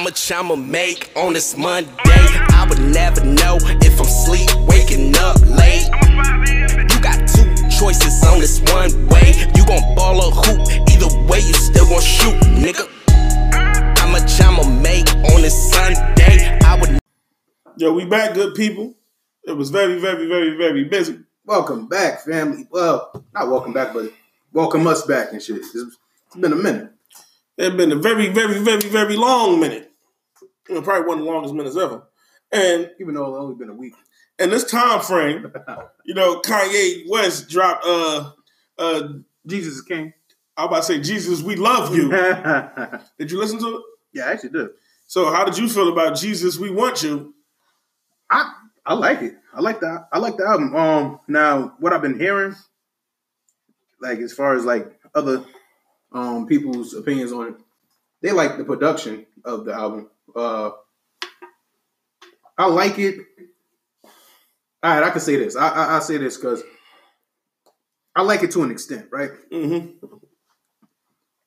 How much I'ma make on this Monday? I would never know if I'm sleep waking up late. You got two choices on this one way. You gon' ball or hoop, either way you still gon' shoot, nigga. How much I'ma make on this Sunday? I would Yo, we back, good people. It was very, very, very, very busy. Welcome back, family. Well, not welcome back, but welcome us back and shit. It's, it's been a minute. It's been a very, very, very, very long minute. Probably one of the longest minutes ever. And Even though it's only been a week. And this time frame, you know, Kanye West dropped uh uh Jesus is king. I was about to say, Jesus, we love you. Did you listen to it? Yeah, I actually did. So how did you feel about Jesus, we want you? I I like it. I like that. I like the album. Um, now what I've been hearing, like as far as like other um people's opinions on it, they like the production of the album. Uh, I like it. All right, I can say this. I I, I say this because I like it to an extent, right? Mm-hmm.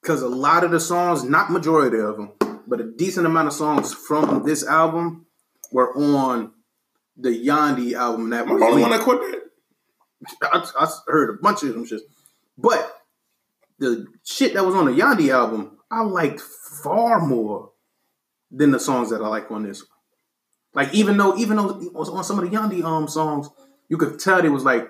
Because a lot of the songs, not majority of them, but a decent amount of songs from this album were on the Yandhi album that the was only one that quit that. I, I heard a bunch of them shit. But the shit that was on the Yandhi album, I liked far more than the songs that I like on this one. Like even though even though on some of the Yandhi um songs, you could tell it was like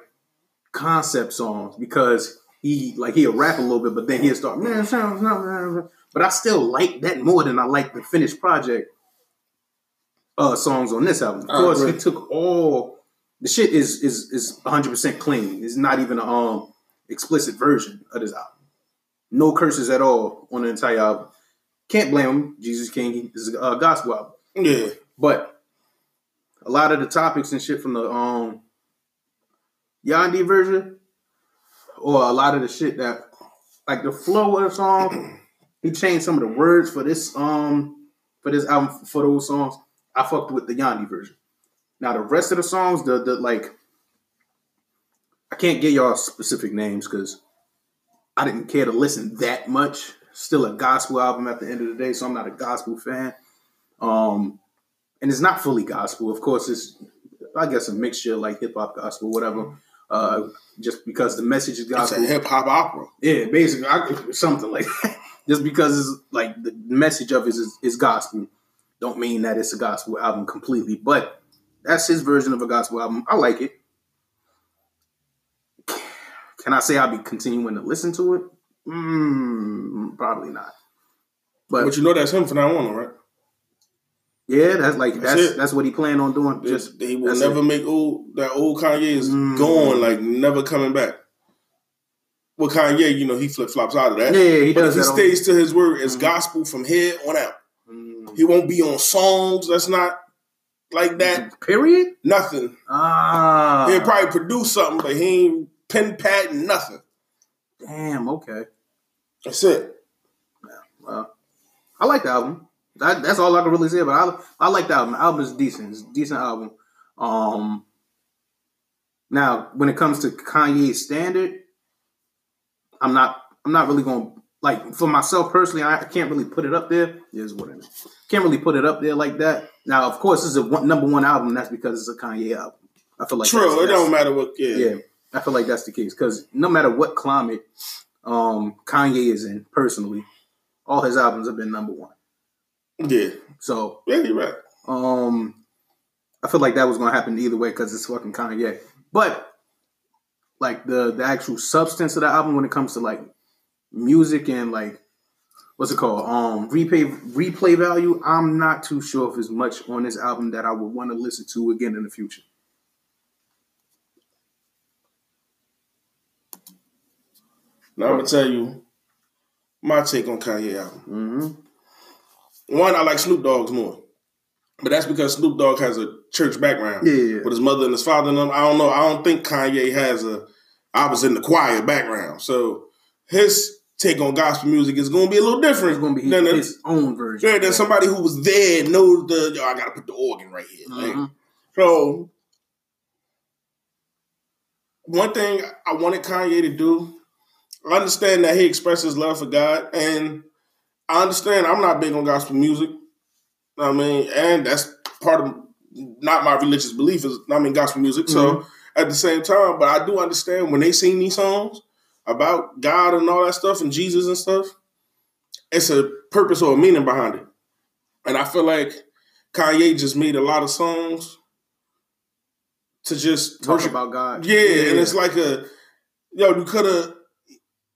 concept songs because he like he'll rap a little bit, but then he'll start man, sounds not but I still like that more than I like the finished project uh songs on this album. Of I course, he took all the shit is is is 100 percent clean. It's not even a um explicit version of this album. No curses at all on the entire album. Can't blame him. Jesus King this is a gospel album, Yeah. but a lot of the topics and shit from the um Yandhi version, or a lot of the shit that like the flow of the song, he changed some of the words for this um for this album for those songs. I fucked with the Yandhi version. Now the rest of the songs, the the like, I can't get y'all specific names because I didn't care to listen that much. Still a gospel album at the end of the day, so I'm not a gospel fan. Um, and it's not fully gospel. Of course, it's I guess a mixture like hip hop, gospel, whatever. Uh, just because the message is gospel. hip hop opera. Yeah, basically, I, something like that. Just because it's like the message of it is, is gospel, don't mean that it's a gospel album completely. But that's his version of a gospel album. I like it. Can I say I'll be continuing to listen to it? Mm, probably not. But, But you know that's him from now on, right? yeah, that's like That's that's that's, what he planned on doing. Just Just he will never it. make old that old Kanye is Mm. gone, like never coming back. Well, Kanye, you know, he flip flops out of that. Yeah, yeah, he but does if he on- stays to his word, it's Mhm. gospel from here on out. Mm. He won't be on songs that's not like that. Period. Nothing. Ah, He'll probably produce something, but he ain't pen pad nothing. Damn. Okay. That's it. Well, I like the album. That, that's all I can really say about it. I, I like the album. The album is decent. It's a decent album. Um, now, when it comes to Kanye's standard, I'm not. I'm not really going to like for myself personally. I, I can't really put it up there. Is what it is. Can't really put it up there like that. Now, of course, this is a one, number one album. And that's because it's a Kanye album. I feel like True. that's- It that's- don't matter what. Yeah. yeah, I feel like that's the case because no matter what climate um, Kanye is in, personally, all his albums have been number one. Yeah. So Yeah, you're right. um, I feel like that was going to happen either way because it's fucking Kanye. But like the the actual substance of the album when it comes to like music and like what's it called um replay replay value, I'm not too sure if there's much on this album that I would want to listen to again in the future. Now I'm gonna tell you my take on Kanye album. Mm-hmm. One, I like Snoop Dogg's more, but that's because Snoop Dogg has a church background. Yeah, yeah, yeah. with his mother and his father and them. I don't know. I don't think Kanye has a I was in the choir background. So his take on gospel music is gonna be a little different It's going to be than, his, his own version. than, than somebody who was there and knows the yo, I gotta put the organ right here. Like, Mhm. so one thing I wanted Kanye to do, I understand that he expresses love for God, and I understand I'm not big on gospel music. I mean, and that's part of not my religious belief is I mean gospel music. So Mhm. at the same time, but I do understand when they sing these songs about God and all that stuff and Jesus and stuff, it's a purpose or a meaning behind it. And I feel like Kanye just made a lot of songs to just Talk worship about God. yeah, and it's like a yo, you could have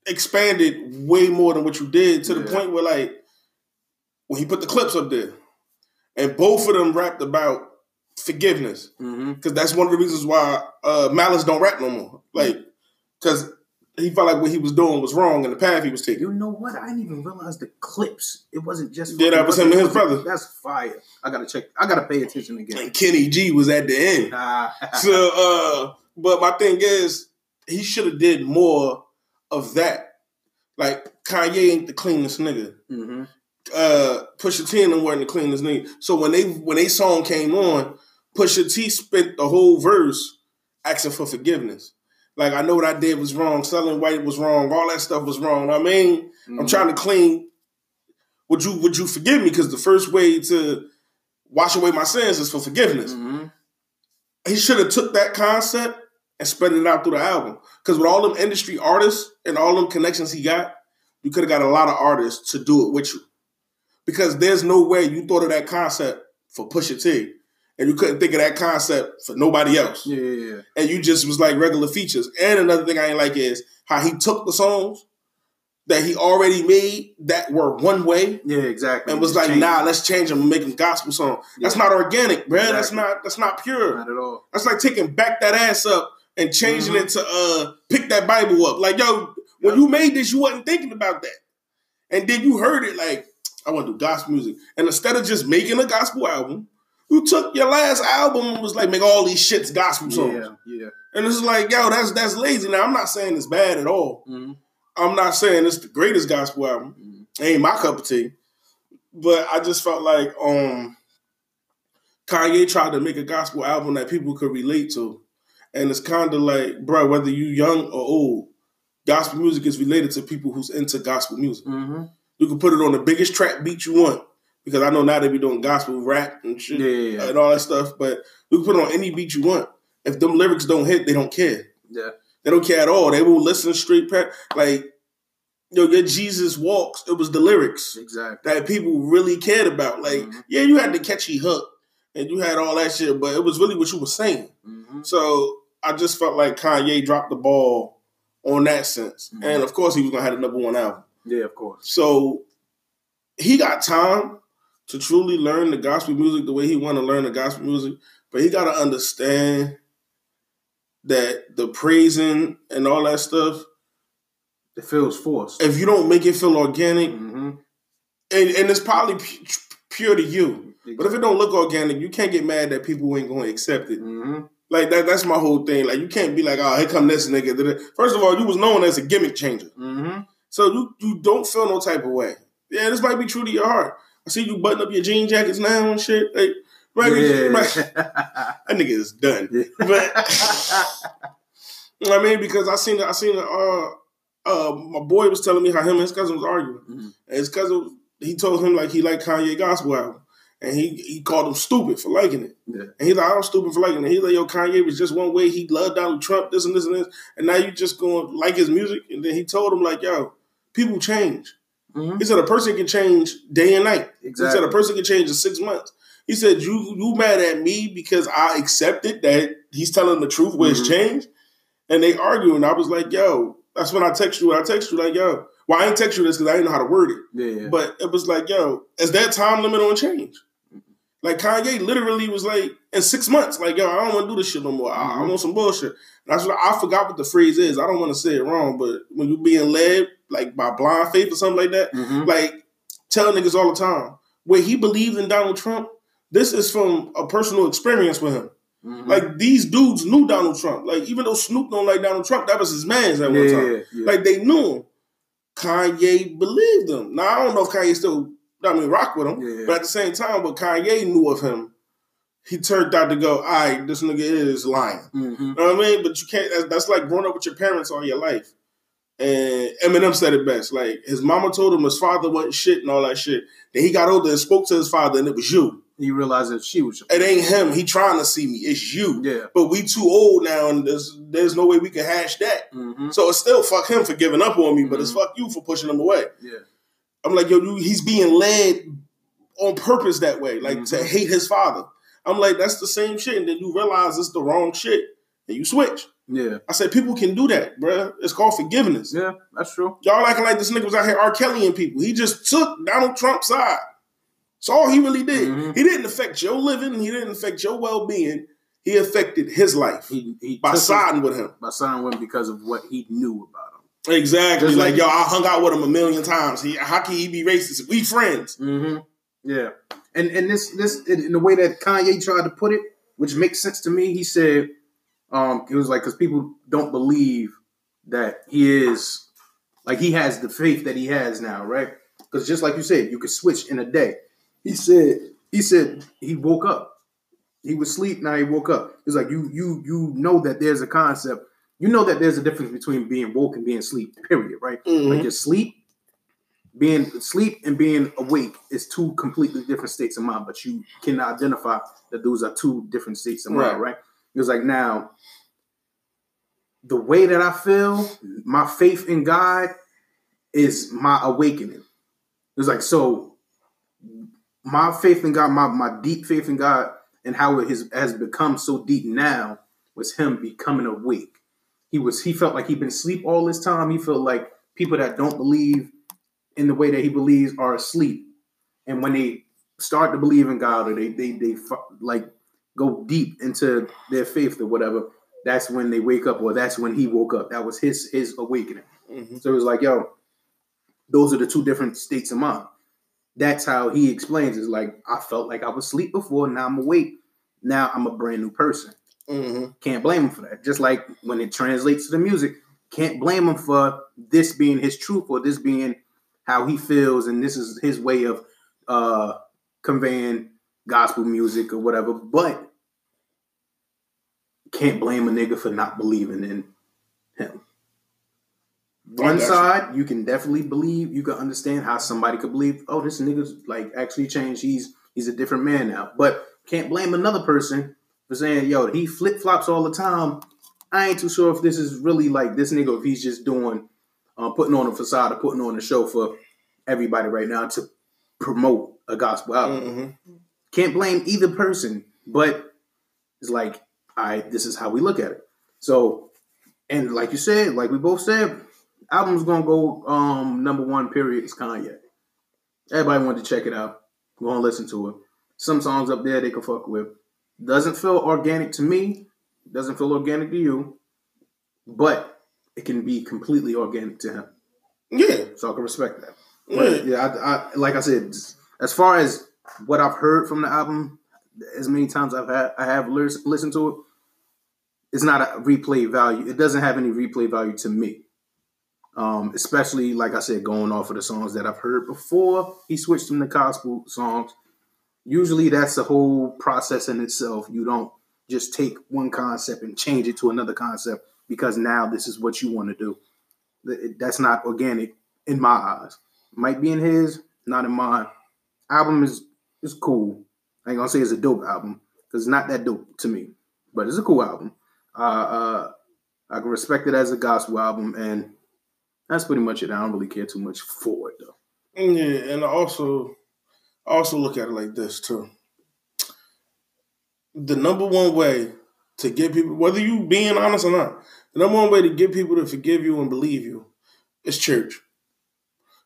expanded way more than what you did to the point where like when he put the Clipse up there, and both of them rapped about forgiveness because that's one of the reasons why uh, Malice don't rap no more. Like because he felt like what he was doing was wrong and the path he was taking. You know what? I didn't even realize the Clipse. It wasn't just Yeah, that was him and his brother. That's fire. I gotta check. I gotta pay attention again. And Kenny G was at the end. So, uh, but my thing is, he should have did more of that. Like Kanye ain't the cleanest nigga. hmm uh Pusha T and them weren't the cleanest nigga. So when they when they song came on, Pusha T spent the whole verse asking for forgiveness. Like I know what I did was wrong, selling white was wrong, all that stuff was wrong. I mean, I'm trying to clean. Would you would you forgive me? Because the first way to wash away my sins is for forgiveness. hmm He should have took that concept and spread it out through the album. Because with all them industry artists and all them connections he got, you could have got a lot of artists to do it with you. Because there's no way you thought of that concept for Pusha T, and you couldn't think of that concept for nobody else. Yeah, yeah, yeah. And you just was like regular features. And another thing I ain't like is how he took the songs that he already made that were one way Yeah, exactly. and was Just like, change nah, let's change them and make them gospel songs. That's not organic, bruh. That's not that's not pure. not at all. That's like taking back that ass up and changing Mhm. it to uh pick that Bible up. Like, yo, when you made this, you wasn't thinking about that. And then you heard it like, I want to do gospel music. And instead of just making a gospel album, you took your last album and was like, make all these shits gospel songs. Yeah, yeah. And it's like, yo, that's that's lazy. Now I'm not saying it's bad at all. hmm I'm not saying it's the greatest gospel album. Mhm. Ain't my cup of tea. But I just felt like um Kanye tried to make a gospel album that people could relate to. And it's kind of like, bro, whether you young or old, gospel music is related to people who's into gospel music. hmm You can put it on the biggest trap beat you want. Because I know now they be doing gospel rap and shit Yeah, and all that stuff. But you can put it on any beat you want. If them lyrics don't hit, they don't care. Yeah. They don't care at all. They will listen straight like yo, your Jesus walks, it was the lyrics Exactly. that people really cared about. Like, Mhm. yeah, you had the catchy hook and you had all that shit, but it was really what you were saying. hmm So I just felt like Kanye dropped the ball on that sense. Mhm. And of course he was gonna have the number one album. Yeah, of course. So he got time to truly learn the gospel music the way he want to learn the gospel music, but he got to understand that the praising and all that stuff, It feels forced. if you don't make it feel organic, hmm and, and it's probably pu- pure to you, but if it don't look organic, you can't get mad that people ain't going to accept it. hmm Like that, that's my whole thing. Like you can't be like, oh, here come this nigga. First of all, you was known as a gimmick changer. hmm So you you don't feel no type of way. Yeah, this might be true to your heart. I see you button up your jean jackets now and shit. Like, right, Yeah. right- that nigga is done. Yeah. But you know what I mean, because I seen I seen uh uh my boy was telling me how him and his cousin was arguing. Mhm. And his cousin he told him like he liked Kanye gospel album. And he he called him stupid for liking it. Yeah. And he's like, I'm stupid for liking it. He's like, yo, Kanye was just one way. He loved Donald Trump, this and this and this. And now you just going to like his music. And then he told him, like, yo, people change. Mhm. He said a person can change day and night. He said a person can change in six months. He said you you mad at me because I accepted that he's telling the truth where it's Mhm. changed, and they arguing. I was like, yo, that's when I text you. I text you like, yo, well, I ain't text you this because I didn't know how to word it, Yeah, yeah. but it was like, yo, is that time limit on change? Like Kanye literally was like in six months, like, yo, I don't want to do this shit no more. I, I Mhm. want some bullshit. That's what I forgot what the phrase is. I don't want to say it wrong, but when you being led like by blind faith or something like that, Mhm. like telling niggas all the time where he believed in Donald Trump. This is from a personal experience with him. Mhm. Like these dudes knew Donald Trump. Like even though Snoop don't like Donald Trump, that was his man's at yeah, one time. yeah, yeah. Like they knew him. Kanye believed him. Now I don't know if Kanye still, I mean, rock with him, Yeah. but at the same time, what Kanye knew of him, he turned out to go, "All right, this nigga is lying." Mhm. You know what I mean? But you can't. That's, that's like growing up with your parents all your life. And Eminem said it best. Like his mama told him his father wasn't shit and all that shit. Then he got older and spoke to his father, and it was you. He realized that she was. It ain't him. He trying to see me. It's you. Yeah. But we too old now, and there's there's no way we can hash that. Mm-hmm. So it's still fuck him for giving up on me, but it's Mhm. fuck you for pushing him away. Yeah. I'm like, yo, he's being led on purpose that way, like to Mhm. hate his father. I'm like, that's the same shit, and then you realize it's the wrong shit, and you switch. Yeah. I said, people can do that, bruh. It's called forgiveness. Yeah. That's true. Y'all acting like this nigga was out here R. Kelly and people. He just took Donald Trump's side. That's all he really did. Mhm. He didn't affect your living. He didn't affect your well being. He affected his life He he by his- siding with him. by siding with him because of what he knew about him. Exactly. Like, like- yo, I hung out with him a million times. He, how can he be racist? We friends. Mm-hmm. Yeah, and and this this in the way that Kanye tried to put it, which makes sense to me. He said, um, it was like because people don't believe that he is like he has the faith that he has now, right? Because just like you said, you could switch in a day. He said he said he woke up. He was asleep. Now he woke up. It's like you you you know that there's a concept. You know that there's a difference between being woke and being asleep. Period. Right? Mhm. Like your sleep, being asleep and being awake is two completely different states of mind, but you can identify that those are two different states of mind, right? It was like now, the way that I feel, my faith in God is my awakening. It was like so my faith in God, my, my deep faith in God and how it has, has become so deep now was him becoming awake. He was he felt like he'd been asleep all this time. He felt like people that don't believe in the way that he believes are asleep. And when they start to believe in God or they they they like go deep into their faith or whatever, that's when they wake up or that's when he woke up. That was his his awakening. Mhm. So it was like, yo, those are the two different states of mind. That's how he explains. It's like I felt like I was asleep before, now I'm awake. Now I'm a brand new person. Mhm. Can't blame him for that. Just like when it translates to the music, can't blame him for this being his truth or this being how he feels and this is his way of uh conveying gospel music or whatever. But can't blame a nigga for not believing in him. One side, you can definitely believe, you can understand how somebody could believe, oh, this nigga's like actually changed. He's he's a different man now. But can't blame another person for saying, yo, he flip flops all the time. I ain't too sure if this is really like this nigga, if he's just doing, uh, putting on a facade or putting on a show for everybody right now to promote a gospel album. Mhm. Can't blame either person, but it's like, all right, this is how we look at it. So, and like you said, like we both said, album's gonna go um number one. Period. Is Kanye. Everybody wanted to check it out. Go and listen to it. Some songs up there they can fuck with. Doesn't feel organic to me. Doesn't feel organic to you, but it can be completely organic to him. Yeah. So I can respect that. Yeah. But yeah, I, I, like I said, as far as what I've heard from the album, as many times I've had I have lis- listened to it, it's not a replay value. It doesn't have any replay value to me. Um, especially like I said, going off of the songs that I've heard before he switched them to gospel songs. Usually, that's a whole process in itself. You don't just take one concept and change it to another concept because now this is what you want to do. That's not organic in my eyes. Might be in his, not in mine. Album is is cool. I ain't gonna say it's a dope album because it's not that dope to me, but it's a cool album. Uh, uh, I can respect it as a gospel album, and that's pretty much it. I don't really care too much for it though. Yeah, and also I also look at it like this too. The number one way to get people, whether you being honest or not, the number one way to get people to forgive you and believe you is church.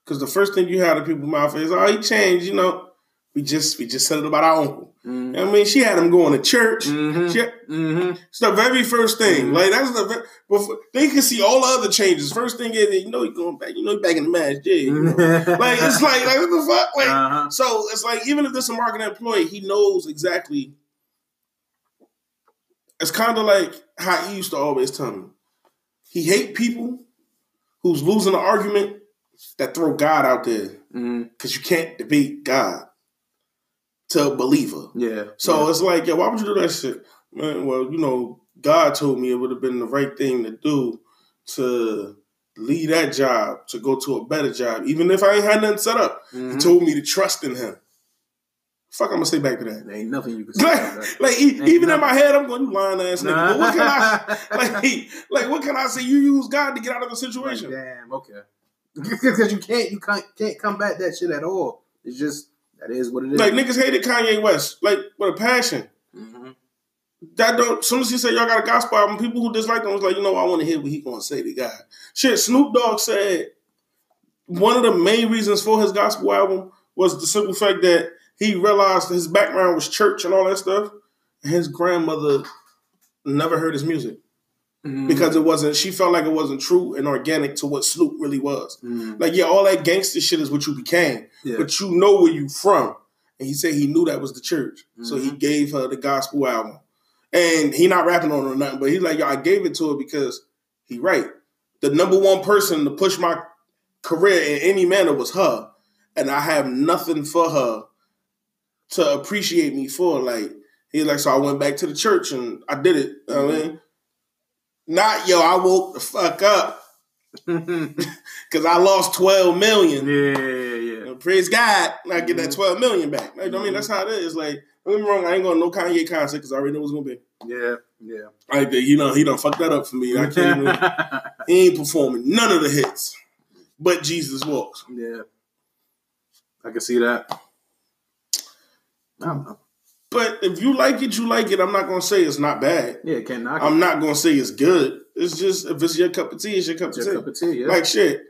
Because the first thing you have to people's mouth is, "Oh, he changed," you know. We just we just said it about our uncle. Mm-hmm. I mean, she had him going to church. Mhm. She, Mm-hmm. it's the very first thing. Mhm. Like that's the very, before, they can see all the other changes. First thing is, you know, he's going back. You know, he's back in the match. Yeah, you know. like it's like like what the fuck? Like uh-huh. so, it's like even if this is a marketing employee, he knows exactly. It's kind of like how he used to always tell me. He hate people who's losing an argument that throw God out there because you can't debate God to a believer. Yeah. So it's like, yeah, why would you do that shit? Man, well, you know, God told me it would have been the right thing to do to leave that job to go to a better job, even if I ain't had nothing set up. Mhm. He told me to trust in him. Fuck, I'm gonna say back to that. There ain't nothing you can say Like, like even in my head, I'm going, you lying ass nigga. But what can I Nah. like? Like, what can I say? You use God to get out of a Like, situation. damn, okay. Because you can't, you can't, can't combat that shit at all. It's just that is what it is. Like niggas hated Kanye West, like with a passion. Mhm. That don't. As soon as he said y'all got a gospel album, people who disliked him was like, you know, I want to hear what he gonna say to God. Shit, Snoop Dogg said one of the main reasons for his gospel album was the simple fact that he realized his background was church and all that stuff. And his grandmother never heard his music Mhm. because it wasn't. She felt like it wasn't true and organic to what Snoop really was. Mhm. Like, yeah, all that gangster shit is what you became, Yeah. but you know where you from. And he said he knew that was the church, so he Mhm. gave her the gospel album. And he not rapping on it or nothing, but he's like, yo, I gave it to her because he right. The number one person to push my career in any manner was her, and I have nothing for her to appreciate me for. Like he's like, so I went back to the church and I did it. You know what I mean, not yo, I woke the fuck up because I lost twelve million. yeah, yeah. And praise God, I get that Mhm. 12 million back. Like, I mean, that's how it is. Like, don't get me wrong, I ain't going to no Kanye concert because I already know what's going to be. Yeah, yeah. Like, you know, he done fucked that up for me. I can't even, he ain't performing none of the hits. But Jesus walks. yeah. I can see that. I don't know. But if you like it, you like it. I'm not going to say it's not bad. Yeah, can't knock it. I'm not going to say it's good. It's just, if it's your cup of tea, it's your cup It's of your tea. cup of tea, yeah. Like, shit.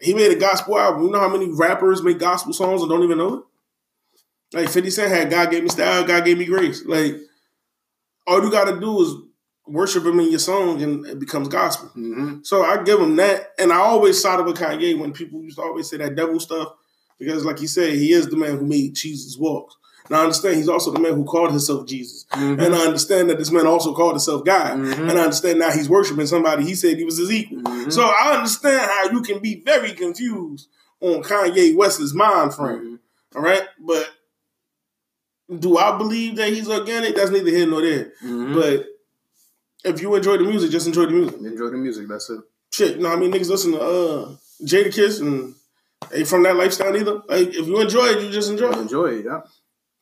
He made a gospel album. You know how many rappers make gospel songs and don't even know it? Like 50 Cent had God gave me style, God gave me grace. Like, all you got to do is worship him in your song and it becomes gospel. hmm So I give him that. And I always sided with Kanye when people used to always say that devil stuff because, like you said, he is the man who made Jesus walks. I understand he's also the man who called himself Jesus. Mhm. And I understand that this man also called himself God. Mhm. And I understand now he's worshiping somebody he said he was his equal. Mhm. So I understand how you can be very confused on Kanye West's mind frame. Mhm. All right. But do I believe that he's organic? That's neither here nor there. Mhm. But if you enjoy the music, just enjoy the music. Enjoy the music. That's it. Shit, you know what I mean? Niggas listen to uh Jadakiss and they from that lifestyle either. Like if you enjoy it, you just enjoy it. Enjoy it. Yeah.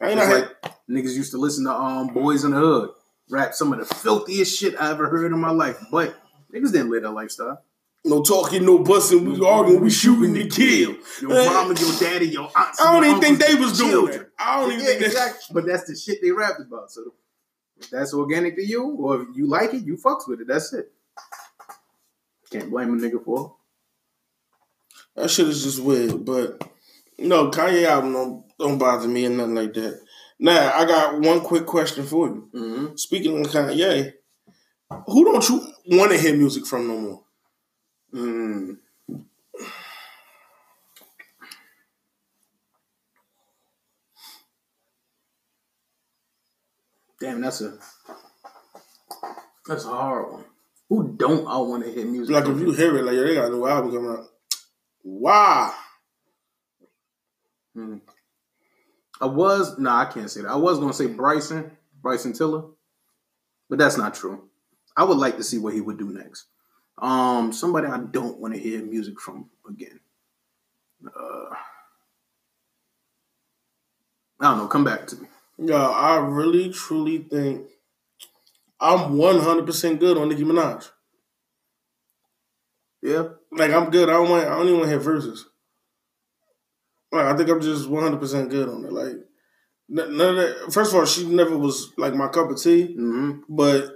I ain't It's not like niggas used to listen to um Boys in the Hood rap some of the filthiest shit I ever heard in my life, but niggas didn't live that lifestyle. no talking, no busting, we arguing, we shooting to kill. Your Eh, mama, your daddy, your aunts. I don't even think they was doing that. I don't even Yeah, think that. But that's the shit they rapped about. So if that's organic to you, or if you like it, you fucks with it. That's it. Can't blame a nigga for. That shit is just weird, but no, Kanye album don't, don't bother me and nothing like that. Now, I got one quick question for you. Mm-hmm. Speaking of Kanye, who don't you want to hear music from no more? Mm. Damn, that's a that's a hard one. Who don't I want to hear music? Like if you hear it, like yeah, they got a new album coming out. Why? Mm. I was no, I can't say that. I was gonna say Bryson, Bryson Tiller, but that's not true. I would like to see what he would do next. Um, somebody I don't want to hear music from again. Uh, I don't know. Come back to me. Yeah, I really truly think I'm 100% good on Nicki Minaj. Yeah, Like I'm good. I don't want. I don't even want to hear verses. Like I think I'm just 100 percent good on it. Like none of that. First of all, she never was like my cup of tea. hmm But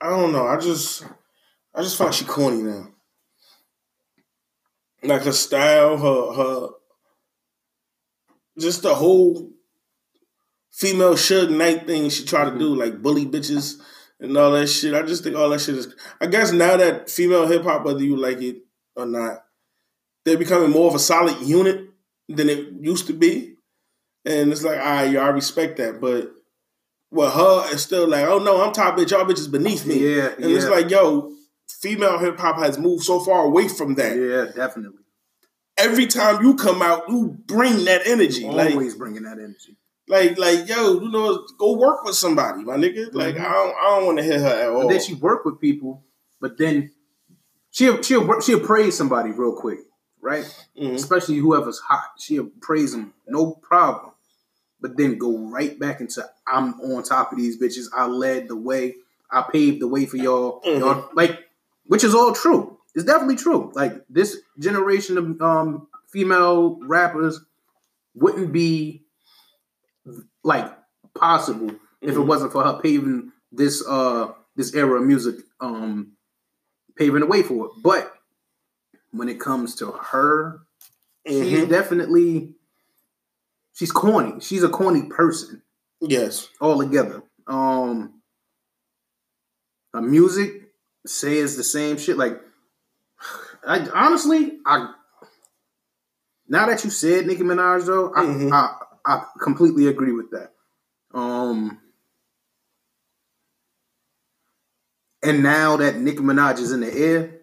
I don't know. I just I just find she corny now. Like her style, her her just the whole female Suge Knight thing she tried to do, like bully bitches and all that shit. I just think all that shit is. I guess now that female hip hop, whether you like it or not, they're becoming more of a solid unit than it used to be. And it's like, all right, yeah, I respect that, but well, her is still like, oh no, I'm top bitch, y'all bitches beneath me. Yeah, And it's like, yo, female hip hop has moved so far away from that. yeah, definitely. Every time you come out, you bring that energy. Like, Always bringing that energy. like, like, yo, you know, go work with somebody, my nigga. Like, Mhm. I don't, I don't want to hear her at all. But then she work with people, but then she'll she'll she'll praise somebody real quick, right? Mhm. Especially whoever's hot. She'll praise them, no problem. But then go right back into I'm on top of these bitches. I led the way. I paved the way for y'all. Mhm. y'all like, which is all true. It's definitely true. Like this generation of um female rappers wouldn't be like possible if it Mhm. wasn't for her paving this uh this era of music um paving the way for it. But when it comes to her, she's Mhm. definitely she's corny. She's a corny person Yes. altogether. Um her music says the same shit. Like I honestly I now that you said Nicki Minaj though, I, Mhm. I I completely agree with that. Um and now that Nicki Minaj is in the air,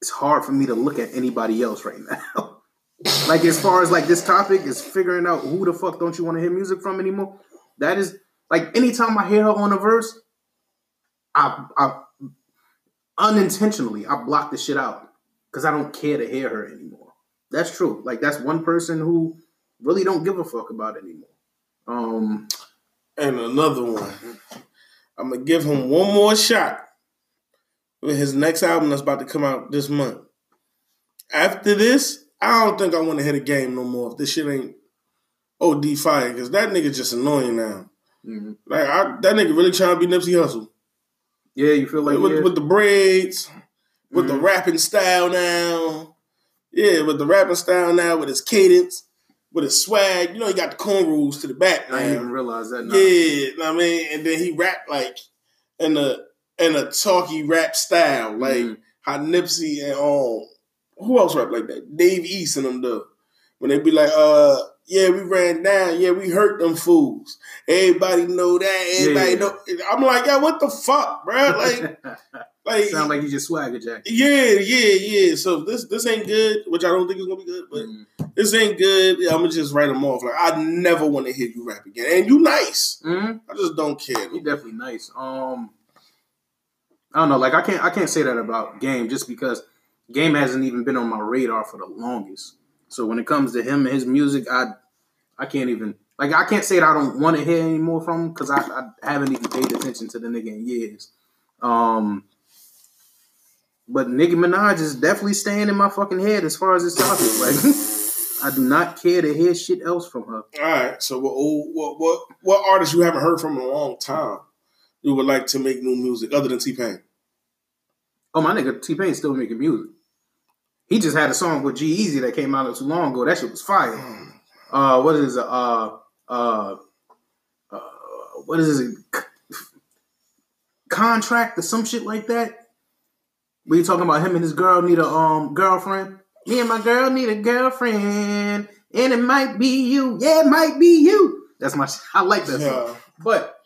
it's hard for me to look at anybody else right now. like as far as like this topic is figuring out who the fuck don't you want to hear music from anymore. That is like anytime I hear her on a verse, I I unintentionally I block the shit out because I don't care to hear her anymore. That's true. Like that's one person who really don't give a fuck about anymore. Um, And another one. I'm gonna give him one more shot his next album that's about to come out this month. After this, I don't think I want to hit a game no more. If this shit ain't OD fire, because that nigga just annoying now. Like I, that nigga really trying to be Nipsey Hussle yeah, you feel like with, yeah. with the braids, with the Mhm. rapping style now. Yeah, with the rapping style now, with his cadence, with his swag. You know, he got the cornrows to the back. I didn't even realize that. now. Yeah, know what I mean, and then he rap like in a in a talky rap style, like Mhm. how Nipsey and um who else rap like that? Dave East and them do. When they be like, uh, yeah, we ran down, yeah, we hurt them fools. Everybody know that. Everybody Yeah. know. I'm like, yeah, what the fuck, bro? Like, like, sound like you just swagger jack. yeah, yeah, yeah. So this this ain't good, which I don't think is gonna be good, but Mhm. this ain't good. I'm gonna just write them off. Like, I never want to hear you rap again, and you nice. Mhm. I just don't care. He definitely nice. Um, I don't know. Like I can't I can't say that about Game just because Game hasn't even been on my radar for the longest. So when it comes to him and his music, I I can't even like I can't say that I don't want to hear any more from him because I, I haven't even paid attention to the nigga in years. Um, but Nicki Minaj is definitely staying in my fucking head as far as this topic. Like I do not care to hear shit else from her. All right. So what what what what artists you haven't heard from in a long time you would like to make new music other than T Pain? Oh my nigga, T Pain still making music. He just had a song with G-Eazy that came out not too long ago. That shit was fire. Uh, what is it? Uh, uh, uh, what is it? Contract or some shit like that. We talking about him and his girl need a um girlfriend. Me and my girl need a girlfriend, and it might be you. Yeah, it might be you. That's my. I like that song. But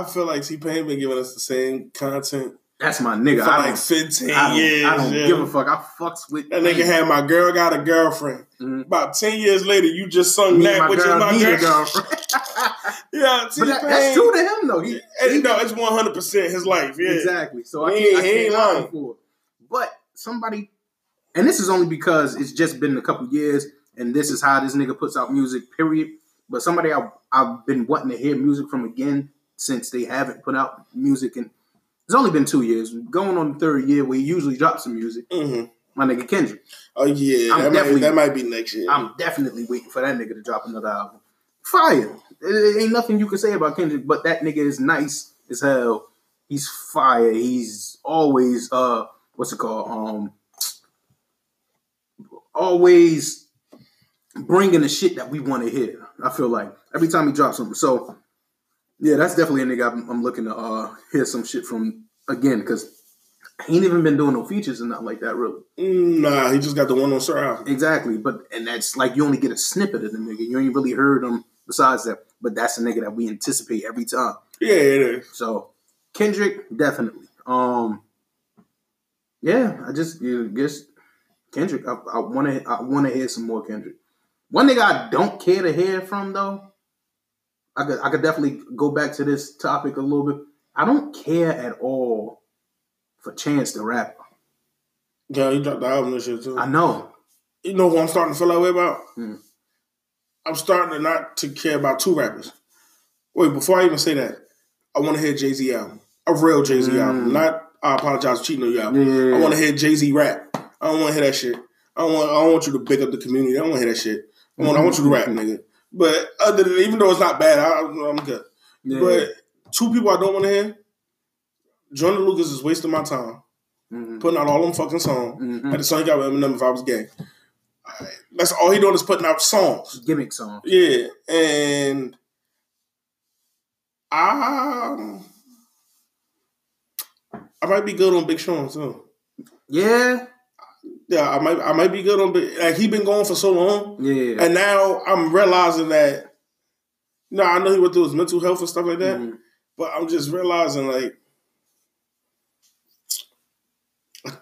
I feel like T Pain been giving us the same content that's my nigga. for I like 15 I years. I don't yeah. give a fuck. I fucks with That nigga had my girl got a girlfriend. Mhm. About 10 years later, you just sung Me that, which is girl my girl. girlfriend. Yeah, T But that, that's true to him though. He, he- No, it's 100% his life. Yeah. exactly. So I He can't, I ain't- can't lying. for it. But somebody, and this is only because it's just been a couple years, and this is how this nigga puts out music. Period. But somebody I, I've been wanting to hear music from again since they haven't put out music, and it's only been two years, going on the third year we usually drop some music. hmm My nigga Kendrick. Oh, yeah. I'm That might, that might be next year. I'm definitely waiting for that nigga to drop another album. Fire. Ain't nothing you can say about Kendrick, but that nigga is nice as hell. He's fire. He's always uh, what's it called? Um, always bringing the shit that we want to hear. I feel like every time he drops something. So yeah, that's definitely a nigga I'm, I'm looking to uh hear some shit from again because he ain't even been doing no features and nothing like that really. Nah, he just got the one on Sir. Exactly, but and that's like you only get a snippet of the nigga. You ain't really heard him besides that. But that's the nigga that we anticipate every time. Yeah, it is. So Kendrick definitely. Um, yeah, I just you guess Kendrick. I want to I want to hear some more Kendrick. One nigga I don't care to hear from though. I could I could definitely go back to this topic a little bit. I don't care at all for Chance the Rapper. Yeah, he dropped the album this shit too. I know. You know who I'm starting to feel that way about? Hmm. I'm starting to not to care about two rappers. Wait, before I even say that, I want to hear Jay Z album, a real Jay Z album, not I apologize for cheating on you album. I want to hear Jay Z rap. I don't want to hear that shit. I don't want. I don't want you to big up the community. I don't want to hear that shit. I want. I want you to rap, nigga. But other than even though it's not bad, I, I'm good. Yeah. But two people I don't want to hear. Joyner Lucas is wasting my time Mhm. putting out all them fucking songs. Mhm. Had the song he got with Eminem if I was gay. That's all he doing is putting out songs. gimmick songs. Yeah, and I, I might be good on Big Sean too. Yeah. Yeah, I might, I might be good on Big. Like he been going for so long, Yeah. and now I'm realizing that. No, I know he went through his mental health and stuff like that, Mhm. but I'm just realizing like.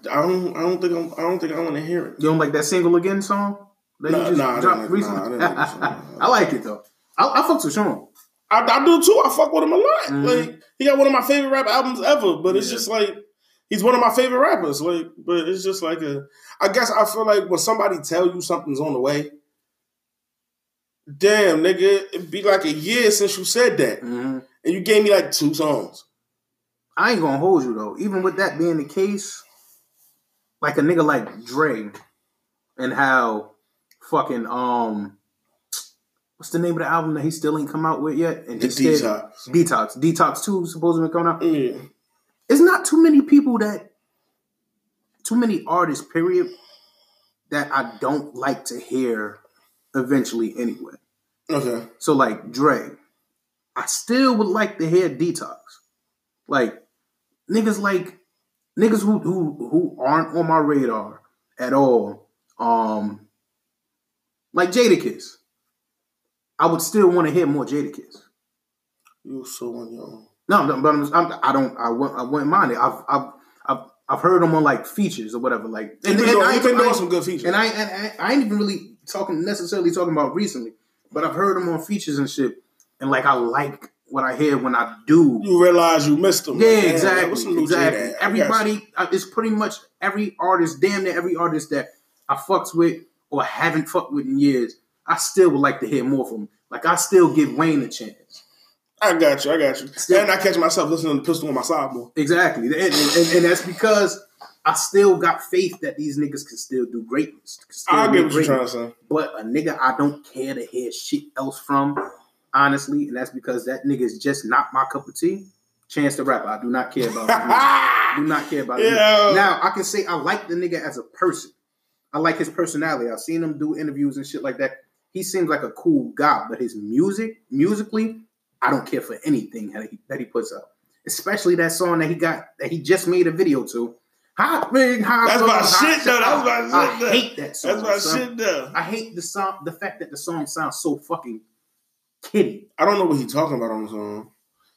I don't. I don't think. I'm, I don't think I want to hear it. You don't like that single again song that Nah, you just nah, I dropped like- recently? nah, I like song. I like it though. I, I fucks with Sean. I, I do too. I fuck with him a lot. Mhm. Like he got one of my favorite rap albums ever. But it's just like he's one of my favorite rappers. Like, but it's just like a. I guess I feel like when somebody tell you something's on the way. Damn, nigga, it'd be like a year since you said that, hmm and you gave me like two songs. I ain't gonna hold you though. Even with that being the case, like a nigga like Dre, and how fucking um, what's the name of the album that he still ain't come out with yet? And he detox. Detox, Detox Two supposed to be coming out. Yeah, It's not too many people that, too many artists. Period. That I don't like to hear. Eventually, anyway. okay. So like Dre, I still would like to hear Detox. Like niggas like niggas who who who aren't on my radar at all. Um like Jadakiss. I would still want to hear more Jadakiss. You're so on your own. No, but I'm, I'm, I don't. I wouldn't. I wouldn't mind it. I've, I've, I've, I've heard them on like features or whatever. Like, He been, doing, I he ain't- been doing some good features. and I, and I, I ain't even really talking necessarily talking about recently, but I've heard them on features and shit, and like I like what I hear when I do. you realize you missed them. Yeah, damn, exactly. what's some new J exactly. at? I got you. Everybody, uh, it's pretty much every artist, damn near every artist that I fucks with or haven't fucked with in years. I still would like to hear more from. Like I still give Wayne a chance. I got you. I got you. Still- and I catch myself listening to the Pistol on my sideboard. Exactly, and, and, and- that's because I still got faith that these niggas can still do greatness. still I get what you're trying to say. But a nigga I don't care to hear shit else from, honestly, and that's because that nigga is just not my cup of tea. Chance the rapper, I do not care about. him. do not care about. Yeah. Now I can say I like the nigga as a person. I like his personality. I've seen him do interviews and shit like that. He seems like a cool guy, but his music, musically, I don't care for anything that he, that he puts up, Especially that song that he got that he just made a video to. Hot ring, hot That's my hot shit, though. That's my I shit, though. hate that song. That's my son. shit though. I hate the song, the fact that the song sounds so fucking kiddie. I don't know what he's talking about on the song.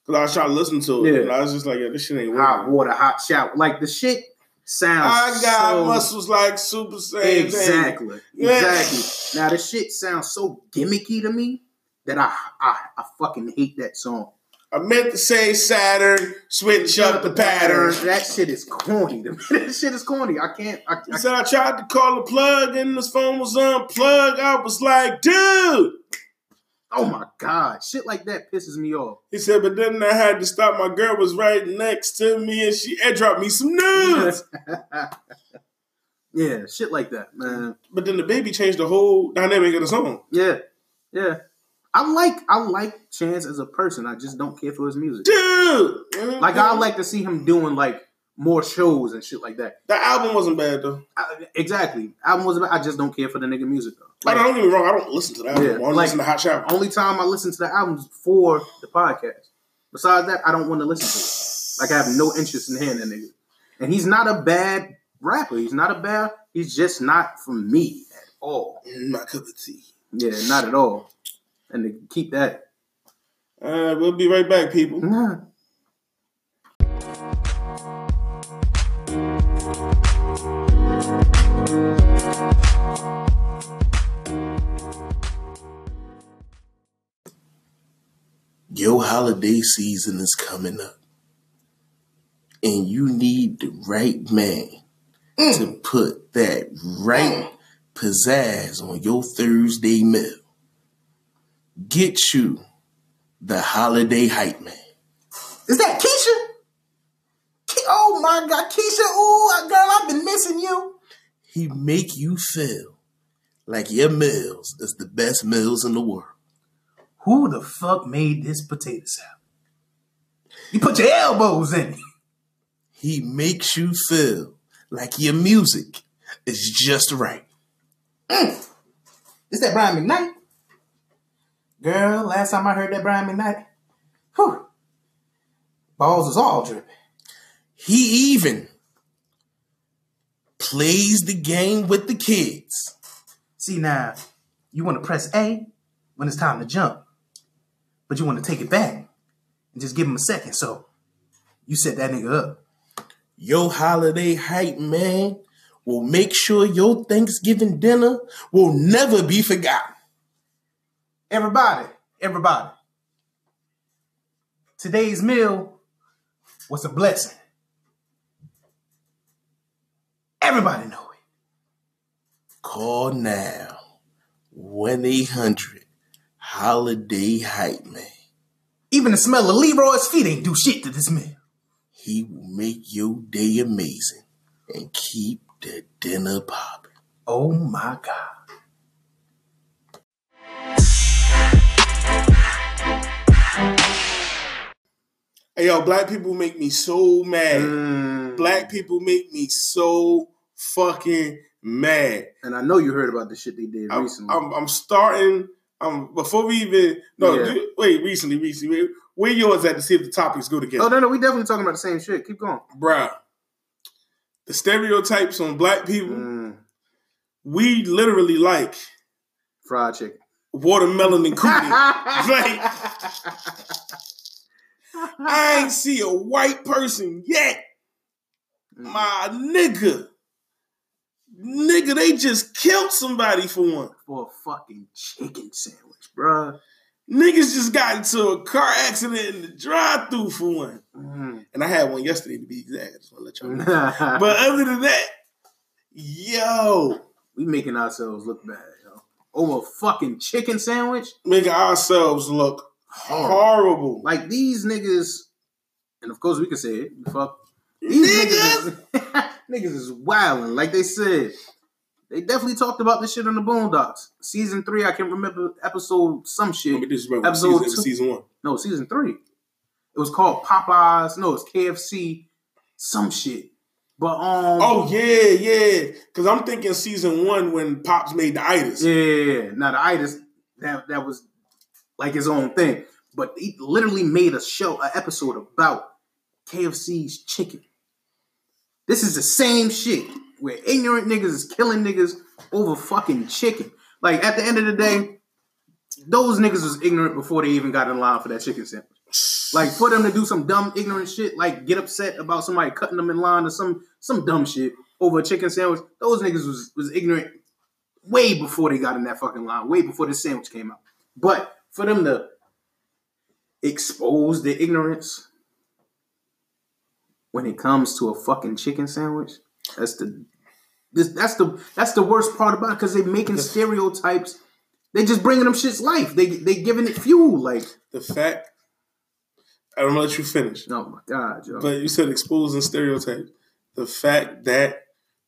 Cause I was trying to listen to it, Yeah. and I was just like, yeah, this shit ain't Hot working. water, hot shower. Like the shit sounds. I got so, muscles like Super Saiyan. Exactly. Yeah. Exactly. Now the shit sounds so gimmicky to me that I I, I fucking hate that song. I meant to say Saturn, switch up the pattern. That shit is corny. that shit is corny. I can't. I, He I, said I tried to call the plug and his phone was unplugged. I was like, dude. oh my god, shit like that pisses me off. He said, but then I had to stop. My girl was right next to me and she airdropped me some news. yeah, shit like that, man. but then the baby changed the whole dynamic of the song. Yeah, yeah. I like I like Chance as a person. I just don't care for his music. Dude. Mm-hmm. Like I like to see him doing like more shows and shit like that. The album wasn't bad though. I, exactly. Album was about. I just don't care for the nigga music though. Like, Like, don't get me wrong, I don't listen to the album. Yeah, I only like- listen to Hot Shower. only time I listen to the albums for the podcast. Besides that, I don't want to listen to it. Like I have no interest in hearing that nigga. And he's not a bad rapper. He's not a bad. He's just not for me at all. My cup of tea. Yeah, not at all. And to keep that. Uh, we'll be right back, people. Nah. Your holiday season is coming up. And you need the right man to put that right pizzazz on your Thursday meal. Get you the holiday hype man. Is that Keisha? Ke- Oh my God, Keisha! Oh, girl, I've been missing you. He make you feel like your meals is the best meals in the world. Who the fuck made this potato salad? You put your elbows in it. He makes you feel like your music is just right. Mm. Is that Brian McKnight? Girl, last time I heard that Brian McKnight, whew, balls is all dripping. He even plays the game with the kids. See now, you want to press A when it's time to jump, but you want to take it back and just give him a second. So you set that nigga up. Your holiday hype man will make sure your Thanksgiving dinner will never be forgotten. Everybody, everybody. Today's meal was a blessing. Everybody know it. Call now 1 800 Holiday Hype Man. Even the smell of Leroy's feet ain't do shit to this meal. He will make your day amazing and keep the dinner popping. Oh my God. Hey yo, black people make me so mad. Mm. Black people make me so fucking mad. And I know you heard about the shit they did I'm, recently. I'm, I'm starting. Um, before we even no, Yeah. do- wait, recently, recently, wait, where yours at to see if the topics go together, oh no, no, we definitely talking about the same shit. Keep going. bruh. The stereotypes on black people, Mm. we literally like Fried chicken. watermelon and cootie. like I ain't see a white person yet, Mm. my nigga. Nigga, they just killed somebody for one. for a fucking chicken sandwich, bruh. Niggas just got into a car accident in the drive-through for one. Mm. And I had one yesterday to be exact. I just want to let y'all know. But other than that, yo, we making ourselves look bad, yo. Over a fucking chicken sandwich? making ourselves look horrible. Like these niggas, and of course we can say it, fuck. These niggas, is, niggas is wilding. Like they said, they definitely talked about this shit on the Boondocks. Season three, I can't remember episode some Let shit. me disrespect Episode season, two. season one. No, season three. It was called Popeyes. No, it's KFC. Some shit. But um. Oh yeah, yeah. Because I'm thinking season one when Pops made the itis. Yeah, yeah, yeah. Now the itis that that was like his own thing, but he literally made a show, an episode about KFC's chicken. This is the same shit where ignorant niggas is killing niggas over fucking chicken. Like at the end of the day, those niggas was ignorant before they even got in line for that chicken sandwich. Like for them to do some dumb ignorant shit, like get upset about somebody cutting them in line or some some dumb shit over a chicken sandwich. Those niggas was was ignorant way before they got in that fucking line, way before the sandwich came out. But for them to expose the ignorance when it comes to a fucking chicken sandwich, that's the this, that's the that's the worst part about it because they're making stereotypes. They just bringing them shit's life. They they giving it fuel. Like, The fact, I'm gonna let you finish. oh my god, yo. But you said exposing stereotypes. The fact that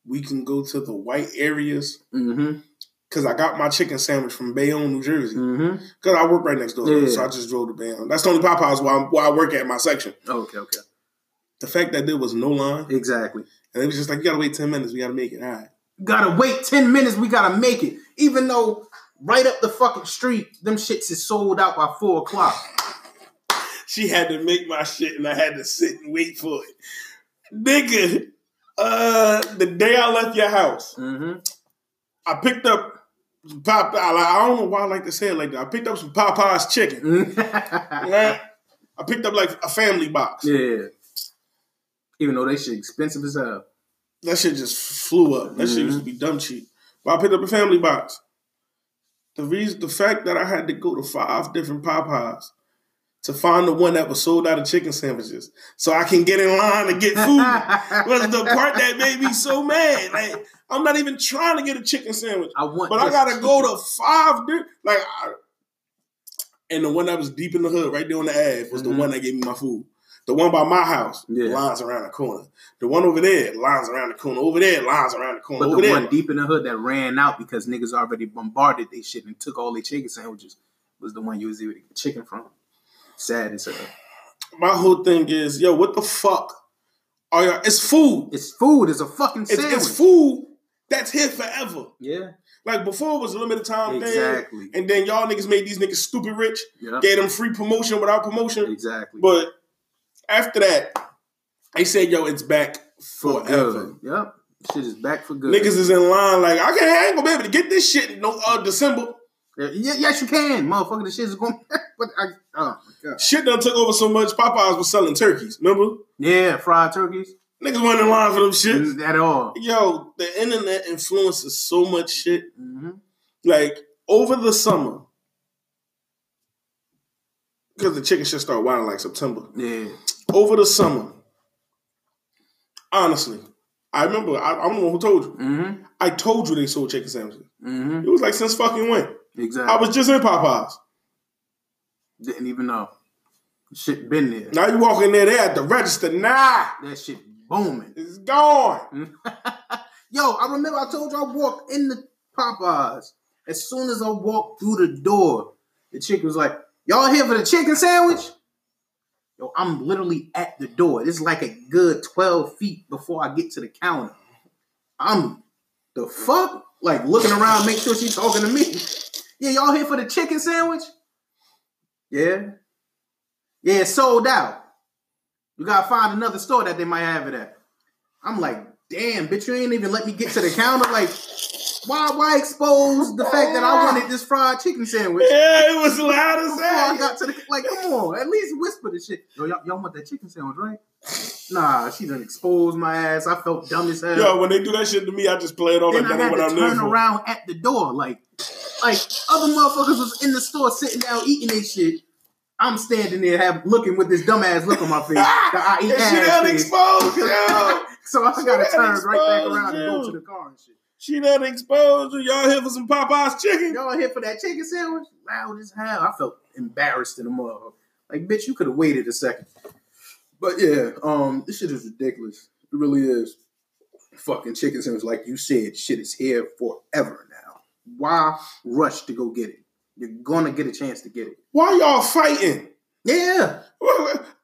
we can go to the white areas mm-hmm. Because I got my chicken sandwich from Bayonne, New Jersey. Mm-hmm. Because I work right next door, Yeah. so I just drove to Bayonne. That's the only Popeyes where, I'm, where I work at my section. Okay, okay. The fact that there was no line, Exactly. and it was just like, you gotta wait 10 minutes, we gotta make it. All right. Gotta wait 10 minutes, we gotta make it. Even though right up the fucking street, them shits is sold out by four o'clock. She had to make my shit, and I had to sit and wait for it. Nigga, uh, the day I left your house, Mm-hmm. I picked up Popeye. I don't know why I like to say it like that. I picked up some Popeye's chicken. Mm-hmm. Nah, I picked up like a family box. yeah. Even though they shit expensive as hell. That shit just flew up. That shit used to be mm-hmm. dumb cheap. But I picked up a family box. The reason, the fact that I had to go to five different Popeyes to find the one that was sold out of chicken sandwiches, so I can get in line to get food. was the part that made me so mad. Like I'm not even trying to get a chicken sandwich, I want, but I gotta chicken. go to five. Like, I, and the one that was deep in the hood, right there on the Ave, was Mhm. the one that gave me my food. The one by my house, Yeah. lines around the corner. The one over there, lines around the corner. Over there, lines around the corner. But over the there, one deep in the hood that ran out because niggas already bombarded they shit and took all their chicken sandwiches was the one you was able to get chicken from. Sad as hell. my whole thing is, yo, what the fuck? Are y'all, it's food. It's food. It's a fucking It's, sandwich. it's food that's here forever. Yeah, Like before, it was a limited time exactly. thing, and then y'all niggas made these niggas stupid rich, Yep. gave them free promotion without promotion. Exactly. But after that, they said, yo, it's back for forever. good. Yep. Shit is back for good. Niggas is in line like, I can't, I ain't gonna be able to get this shit in no uh, December. Yes, you can, motherfucker. The shit is going. but I, oh my god. Shit done took over so much. Popeyes was selling turkeys. Remember? Yeah, fried turkeys. Niggas went in line for them shit. At all. Yo, the internet influences so much shit. hmm Like over the summer, because the chicken shit start wilding like September. Yeah. Over the summer, honestly, I remember. I, I'm the one who told you. Mm-hmm. I told you they sold chicken sandwiches. Mm-hmm. It was like since fucking when? Exactly. I was just in Popeyes. Didn't even know. Shit been there. Now you walk in there, they at the register. Nah, That shit booming. it's gone. Yo, I remember I told you I walked in the Popeyes. As soon as I walked through the door, the chick was like, Y'all here for the chicken sandwich? Yo, I'm literally at the door. It's like a good 12 feet before I get to the counter. I'm the fuck? Like looking around, make sure she's talking to me. Yeah, y'all here for the chicken sandwich? Yeah. Yeah, it's sold out. You gotta find another store that they might have it at. I'm like, damn, bitch, you ain't even let me get to the counter. Like, why why expose the fact that I wanted this fried chicken sandwich? Yeah, it was loud as Before I hell. got to the like, come on, at least whisper the shit. Yo, y'all, y'all want that chicken sandwich, right? Nah, she done exposed my ass. I felt dumb as hell. Yo, when they do that shit to me, I just play it off then like I had what to turn for. around at the door, like, like other motherfuckers was in the store sitting down eating their shit. I'm standing there, have looking with this dumbass look on my face. that I eat And she ass done face. exposed you. So I She gotta turn right back exposed around and go to the car and shit. She done exposed you. Y'all here for some Popeyes chicken? Y'all here for that chicken sandwich? Loud as hell. I felt embarrassed in the mother. Like, bitch, you could have waited a second. But yeah, um, this shit is ridiculous. It really is. Fucking chicken sandwich, like you said, shit is here forever now. Why rush to go get it? You're gonna get a chance to get it. Why y'all fighting? Yeah.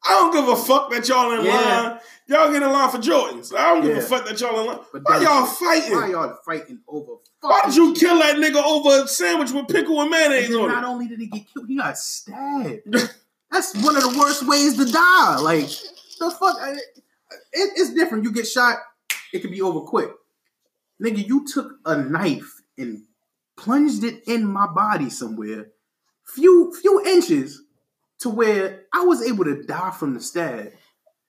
I don't give a fuck that y'all in Yeah. line. Y'all get in line for Jordans. I don't give a fuck that y'all in line. But Why y'all fighting? Why y'all fighting over? Why did you kill that nigga over a sandwich with pickle and And mayonnaise then on not it? only did he get killed, he got stabbed. That's one of the worst ways to die. Like the fuck, it, it's different. You get shot, it could be over quick. Nigga, you took a knife and plunged it in my body somewhere, few few inches, to where I was able to die from the stab.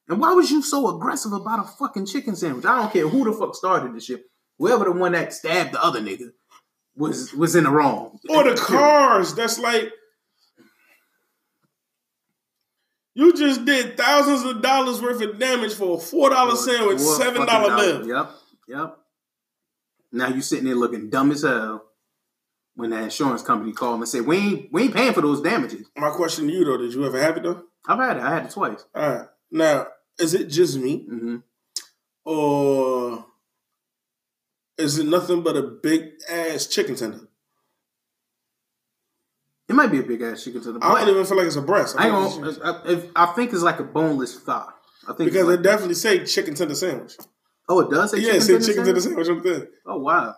And why was you so aggressive about a fucking chicken sandwich? I don't care who the fuck started this shit. Whoever the one that stabbed the other nigga was was in the wrong. Or the cars. That's like you just did thousands of dollars worth of damage for a four dollar sandwich, Four seven dollar meal. Yep, yep. Now you sitting there looking dumb as hell when the insurance company called and said, "We ain't we ain't paying for those damages." My question to you though, did you ever have it though? I've had it. I had it twice. All right. Now, is it just me? hmm Or is it nothing but a big ass chicken tender? It might be a big ass chicken to the. I don't even feel like it's a breast. I, I gonna, it's- I, if, I think it's like a boneless thigh. I think because it's it definitely say chicken tender sandwich. oh, it does say Yeah, chicken it tender chicken tender sandwich? sandwich on the thing. Oh wow!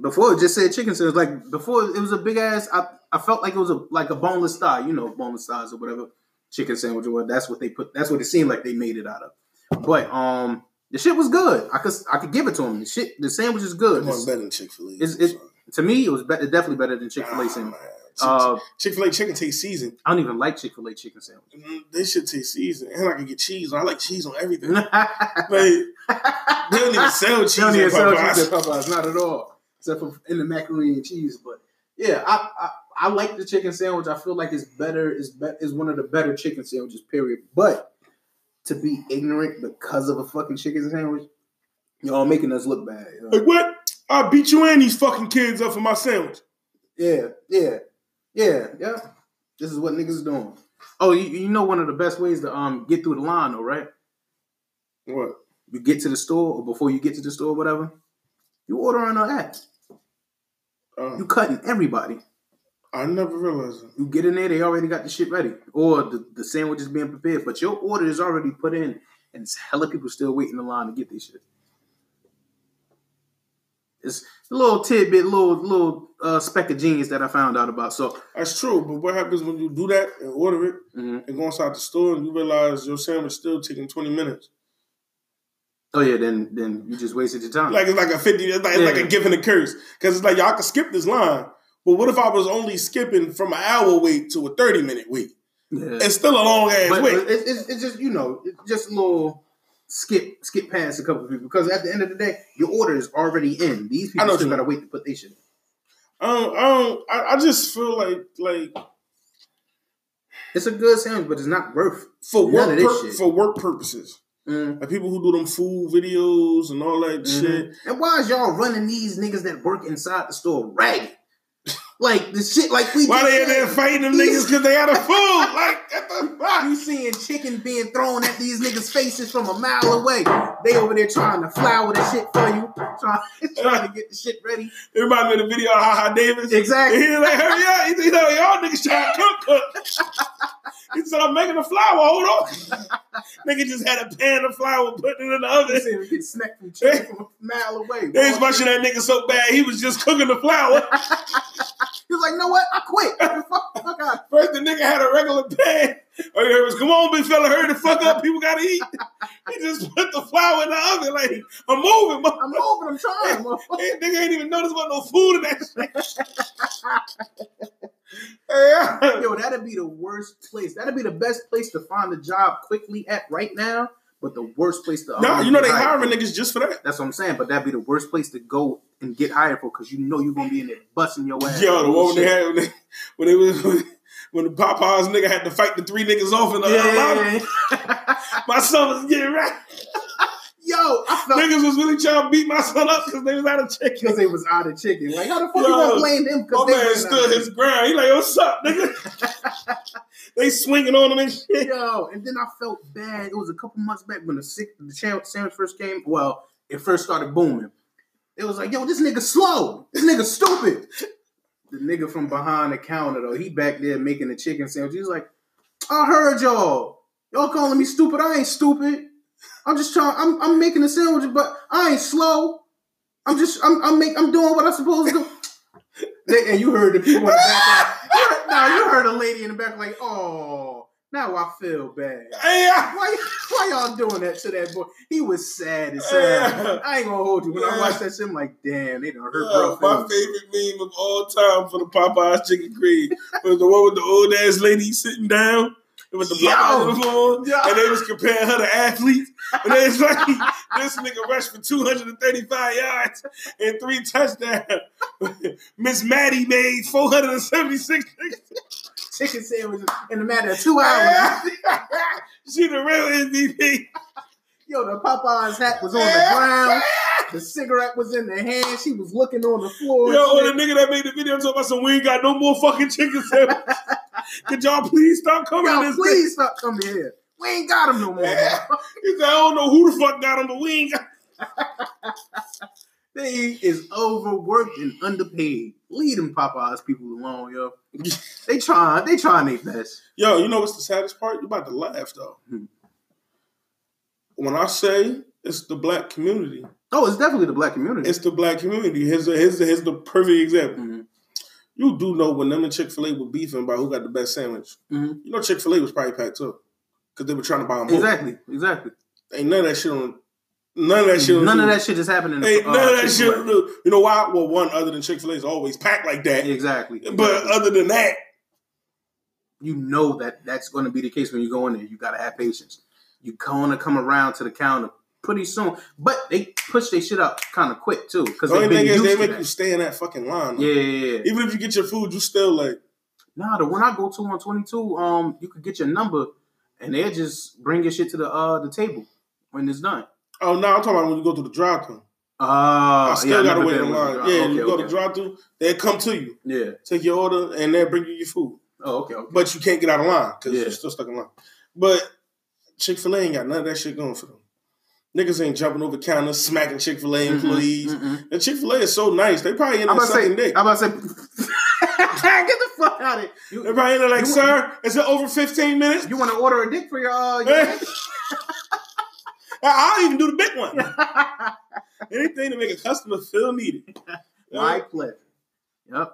Before it just said chicken sandwich. Like before, it was a big ass. I, I felt like it was a like a boneless thigh. You know, boneless thighs or whatever chicken sandwich or what. That's what they put. That's what it seemed like they made it out of. But um, the shit was good. I could I could give it to them. The shit, the sandwich is good. It's- better than Chick Fil A. it's- it- to me, it was better, definitely better than Chick Fil A sandwich. Uh, Chick Fil A chicken taste seasoned. I don't even like Chick Fil A chicken sandwich. Mm, They should taste seasoned, and I can get cheese. I like cheese on everything. they Like, they don't even sell cheese. don't even sell Popeyes. cheese at Popeyes, not at all, except for in the macaroni and cheese. But yeah, I, I I like the chicken sandwich. I feel like it's better. Is be- is one of the better chicken sandwiches. Period. But to be ignorant because of a fucking chicken sandwich, y'all making us look bad. yo. Like what? I beat you and these fucking kids up for my sandwich. Yeah, yeah, yeah, yeah. This is what niggas doing. Oh, you, you know one of the best ways to um get through the line, though, right? What? You get to the store, or before you get to the store, whatever. You order on an app. Uh, You cutting everybody. I never realized that. You get in there, they already got the shit ready, or the, the sandwich is being prepared, but your order is already put in, and it's hella people still waiting in the line to get this shit. It's a little tidbit, little little uh, speck of genius that I found out about. So, That's true, but what happens when you do that and order it mhm. and go inside the store and you realize your sandwich still taking 20 minutes? oh yeah, then then you just wasted your time. Like it's like a 50, it's like, it's like a gift and a curse. Because it's like, y'all can skip this line. But what if I was only skipping from an hour wait to a 30 minute wait? yeah. It's still a long ass wait. but it's, it's, it's just you know it's just a little skip skip past a couple of people because at the end of the day your order is already in. These people still gotta wait to put their shit. in. I don't, I I, just feel like, like It's a good sandwich, but it's not worth. for work, pur- for work purposes, Mm. like people who do them food videos and all that shit. And why is y'all running these niggas that work inside the store ragged? Like the shit, like we. Why they in there fighting them niggas because they out of food? Like, what the fuck? You seeing chicken being thrown at these niggas' faces from a mile away. They over there trying to flour the shit for you, trying, trying to get the shit ready. Everybody made a video of Haha Davis. Exactly. He's like, hurry up. He said, "No, y'all niggas trying to cook, cook. he said, I'm making the flour. Hold on. Nigga just had a pan of flour, putting it in the oven. see him get snapped from chicken from a mile away. They was rushing that nigga so bad, he was just cooking the flour. He was like, "Know what? I quit. fuck, fuck out. First, the nigga had a regular pan. Oh, you heard was, come on, big fella, hurry the fuck up. People gotta eat. He just put the flour in the oven like, I'm moving, motherfucker. I'm moving. I'm trying. motherfucker." Nigga ain't even notice about no food in that shit. Yo, that'd be the worst place. That'd be the best place to find a job quickly at right now, but the worst place to. No, um, you know they hiring niggas just for that. That's what I'm saying. But that'd be the worst place to go and get hired for because you know you're gonna be in there busting your ass. Yo, the one they had when they, when they was when the Popeyes nigga had to fight the three niggas off in the Yeah, uh, yeah, yeah. My son was getting right. Yo, I felt Niggas was really trying to beat my son up because they was out of chicken. because they was out of chicken. Like, how the fuck Yo, you gonna blame them? My Because they man stood his ground. He like, what's up, nigga? they swinging on him and shit. Yo, and then I felt bad. It was a couple months back when the sick the sandwich first came. Well, it first started booming. It was like, yo, this nigga slow. This nigga stupid. The nigga from behind the counter though, he back there making the chicken sandwich. He's like, I heard y'all. Y'all calling me stupid. I ain't stupid. I'm just trying. I'm I'm making a sandwich, but I ain't slow. I'm just I'm I'm make I'm doing what I'm supposed to do. They- and you heard the people in the back. Like, now you heard a lady in the back like, oh, now I feel bad. Hey, Why, why y'all doing that to that boy? He was sad as sad. Yeah. I ain't gonna hold you. When I Yeah. watched that shit, I'm like, damn, they done hurt bro. my favorite meme of all time for the Popeyes chicken cream was the one with the old ass lady sitting down with the Yo. Popeyes uniform, Yo. and they was comparing her to athletes. And they was like, this nigga rushed for 235 yards and three touchdowns. Miss Maddie made 476. Chicken sandwiches in a matter of two hours. she the real MVP. Yo, the Popeyes hat was on the ground. The cigarette was in the hand. She was looking on the floor. Yo, the nigga that made the video talking about some, we ain't got no more fucking chicken sandwiches. Could y'all please stop coming Yo, this please stop coming here. We ain't got them no more. Yeah. He said, I don't know who the fuck got him, but we ain't got They is overworked and underpaid. Leave them Popeyes people alone, yo. They trying, they trying their best. Yo, you know what's the saddest part? You about to laugh though. Hmm. When I say it's the black community, Oh, it's definitely the black community. it's the black community. Here's the, here's the, here's the perfect example. Mhm. You do know when them and Chick Fil A were beefing about who got the best sandwich. Mhm. You know Chick Fil A was probably packed too, because they were trying to buy them both. Exactly, exactly. Ain't none of that shit on. None of that shit. on None of that shit is happening. Ain't uh, none of that shit. Chick-fil-A. on the- You know why? Well, one other than Chick Fil A is always packed like that. Exactly. But exactly. other than that, you know that that's going to be the case when you go in there. You got to have patience. You going to come around to the counter pretty soon, but they push their shit up kind of quick too because the only thing is they make that. you stay in that fucking line. though. Yeah, yeah, yeah. Even if you get your food, you still like Nah, the one I go to on 22, um, you could get your number and they'll just bring your shit to the uh the table when it's done. Oh no, I'm talking about when you go to the drive-through. Uh, I still yeah, gotta wait in line. Yeah, drive- you okay, go to okay. drive-through, they come to you, Yeah. take your order, and they'll bring you your food. Oh, okay. okay. But you can't get out of line because Yeah. you're still stuck in line. But Chick Fil A ain't got none of that shit going for them. Niggas ain't jumping over counters, smacking Chick Fil A employees. Mm-mm. And Chick Fil A is so nice. They probably in there about to say, sucking dick. I'm about to say, get the fuck out of here. They You, probably in there like, You- sir, is it over 15 minutes? you want to order a dick for your, uh, your I'll even do the big one. Anything to make a customer feel needed. My pleasure. Yep.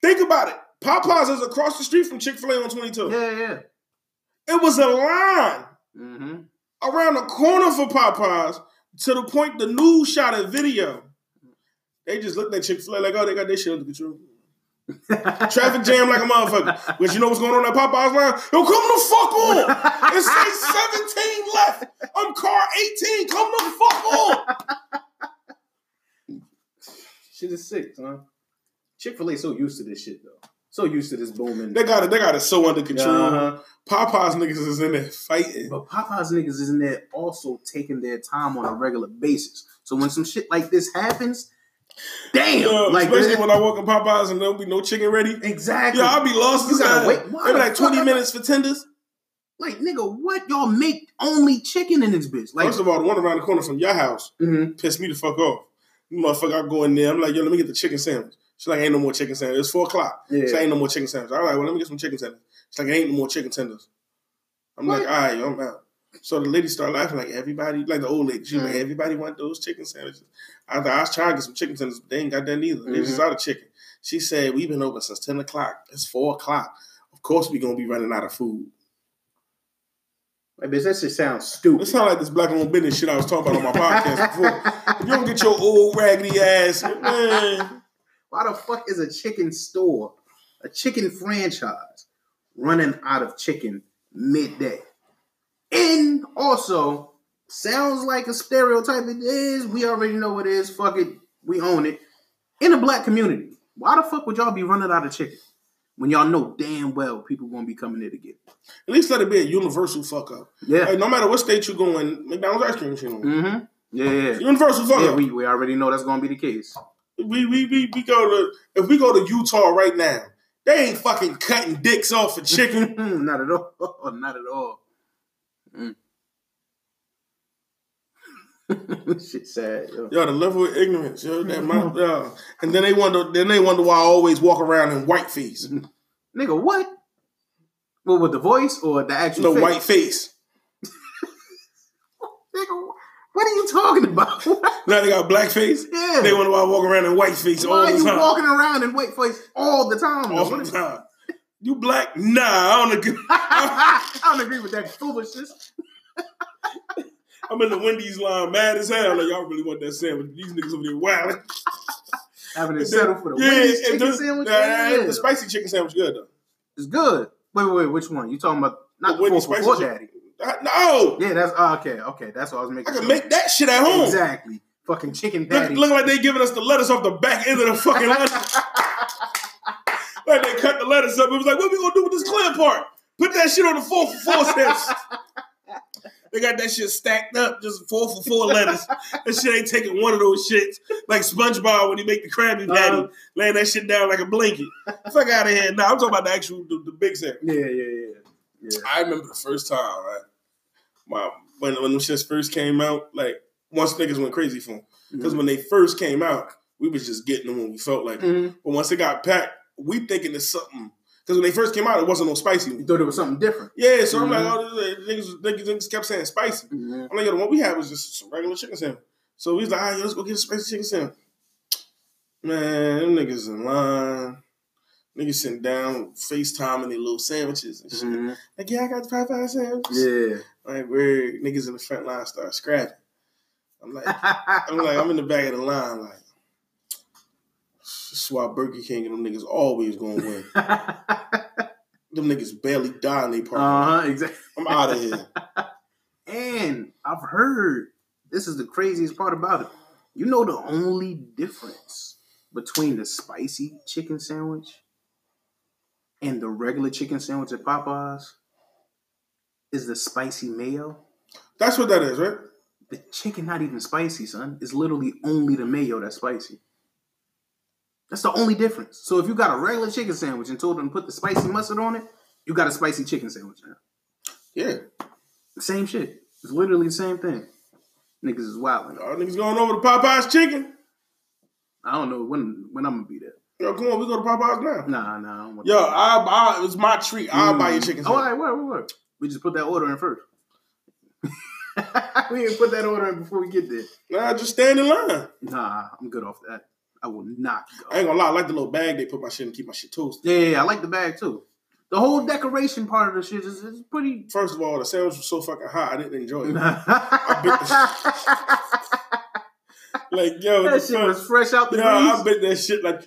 Think about it. Popeyes is across the street from Chick Fil A on 22. Yeah, yeah. It was a line Mm-hmm. Around the corner for Popeyes to the point the news shot a video. They just looked at Chick Fil A like, oh, they got their shit under control. Traffic jam like a motherfucker. But you know what's going on at Popeyes line? Yo, come the fuck on. It says 17 left. I'm car 18. Come the fuck on. Shit is sick, son. Chick Fil A so used to this shit though. So used to this booming. They got it. They got it so under control. Uh-huh. Popeyes niggas is in there fighting. But Popeyes niggas is in there also taking their time on a regular basis. So when some shit like this happens, damn, Yeah, like especially when I walk in Popeyes and there'll be no chicken ready. exactly. Yeah, I'll be lost. You gotta wait. Why Maybe like 20 minutes for tenders. like nigga, what y'all make only chicken in this bitch? Like, First of all, the one around the corner from your house Mhm. pissed me the fuck off. You motherfucker, I go in there. I'm like, yo, let me get the chicken sandwich. She's like, ain't no more chicken sandwich. It's four o'clock. Yeah. She ain't no more chicken sandwich. I'm like, well, let me get some chicken tenders. She's like, ain't no more chicken tenders. I'm What? like, all right, yo, I'm out. So the lady started laughing like everybody, like the old lady. She was like, Mhm. everybody want those chicken sandwiches. I I was trying to get some chicken tenders, but they ain't got that neither. They Mhm. just out of chicken. She said, we've been open since 10 o'clock. It's 4 o'clock. Of course we gonna be running out of food. like bitch, that shit sounds It stupid. sound like this black owned business shit I was talking about on my podcast before. If you don't get your old raggedy ass, man. Why the fuck is a chicken store, a chicken franchise, running out of chicken midday? And also, sounds like a stereotype. It is. We already know what it is. Fuck it. We own it. In the black community, why the fuck would y'all be running out of chicken when y'all know damn well people gonna be coming there to get it? At least let it be a universal fuck up. Yeah. Like, no matter what state you go in, McDonald's ice cream machine. Mm-hmm. Yeah, yeah. Universal fuck Yeah, up. we, we already know that's gonna be the case. We, we, we, we go to, if we go to Utah right now, they ain't fucking cutting dicks off for chicken. not at all. Not at all. Mm. Shit sad, yo. Yo, the level of ignorance, yo, that my, yo. And then they wonder, then they wonder why I always walk around in white face. Nigga, what? What with the voice or the actual The face? white face. Nigga, what are you talking about? Now they got black face. Yeah. They want to walk around in white face Why are you walking around in white face all the time? all the time. You black? Nah, I don't agree. I don't agree with that foolishness. I'm in the Wendy's line, mad as hell. Like y'all really want that sandwich? These niggas over there wilding. Having to settle for the Yeah, Wendy's chicken the- sandwich. nah. The spicy chicken sandwich good though. It's good. Wait, wait, wait. Which one? You talking about? Not The the Wendy's spicy daddy. Uh, No, Yeah, that's oh, okay. Okay, that's what I was making. I can sure. make that shit at home. Exactly. Fucking chicken Look, patty. look like they giving us the lettuce off the back end of the fucking lettuce. like they cut the lettuce up. It was like, what we gonna do with this clear part? Put that shit on the four for four steps. They got that shit stacked up, just four for four lettuce. That shit ain't taking one of those shits. Like SpongeBob when he make the Krabby Patty, Uh-huh. laying that shit down like a blanket. Fuck out of here. Nah, I'm talking about the actual, the, the big set. yeah, yeah, yeah, yeah. I remember the first time, right? My when when them shits first came out, like once niggas went crazy for them. Because when they first came out, we was just getting them when we felt like. Mhm. But once it got packed, we thinking it's something. Because when they first came out, it wasn't no spicy. You thought it was something different. Yeah, so I'm like, Mhm. oh, niggas, niggas, niggas kept saying spicy. Mhm. I'm like, yo, the one we had was just some regular chicken sandwich. So we was like, all right, let's go get a spicy chicken sandwich. Man, them niggas in line. Niggas sitting down, FaceTiming their little sandwiches and shit. Mhm. Like, yeah, I got the Popeye sandwiches. Yeah. Like, where niggas in the front line start scrapping. I'm like, I'm like, I'm in the back of the line, like, this is why Burger King and them niggas always gonna win. Them niggas barely die in their part. uh huh. Exactly. I'm out of here. And I've heard this is the craziest part about it. You know the only difference between the spicy chicken sandwich and the regular chicken sandwich at Popeyes is the spicy mayo. That's what that is, right? The chicken not even spicy, son. It's literally only the mayo that's spicy. That's the only difference. So if you got a regular chicken sandwich and told them to put the spicy mustard on it, you got a spicy chicken sandwich now. Yeah. Same shit. It's literally the same thing. Niggas is wilding. Y'all niggas going over to Popeye's chicken. I don't know when when I'm gonna be there. Yo, come on, we go to Popeye's now. Nah, nah. I Yo, I, I, it's my treat. I'll buy your mm. chicken Oh, all right, wait, wait, wait. We just put that order in first. we didn't put that order in before we get there. Nah, just stand in line. Nah, I'm good off that. I will not go. I ain't gonna lie, I like the little bag they put my shit in to keep my shit toasted. Yeah, yeah, yeah, I like the bag too. The whole decoration part of the shit is, is pretty. First of all, the sandwich was so fucking hot, I didn't enjoy it. that Like, yo, the shit fuck? was fresh out the Yo, I bet that shit like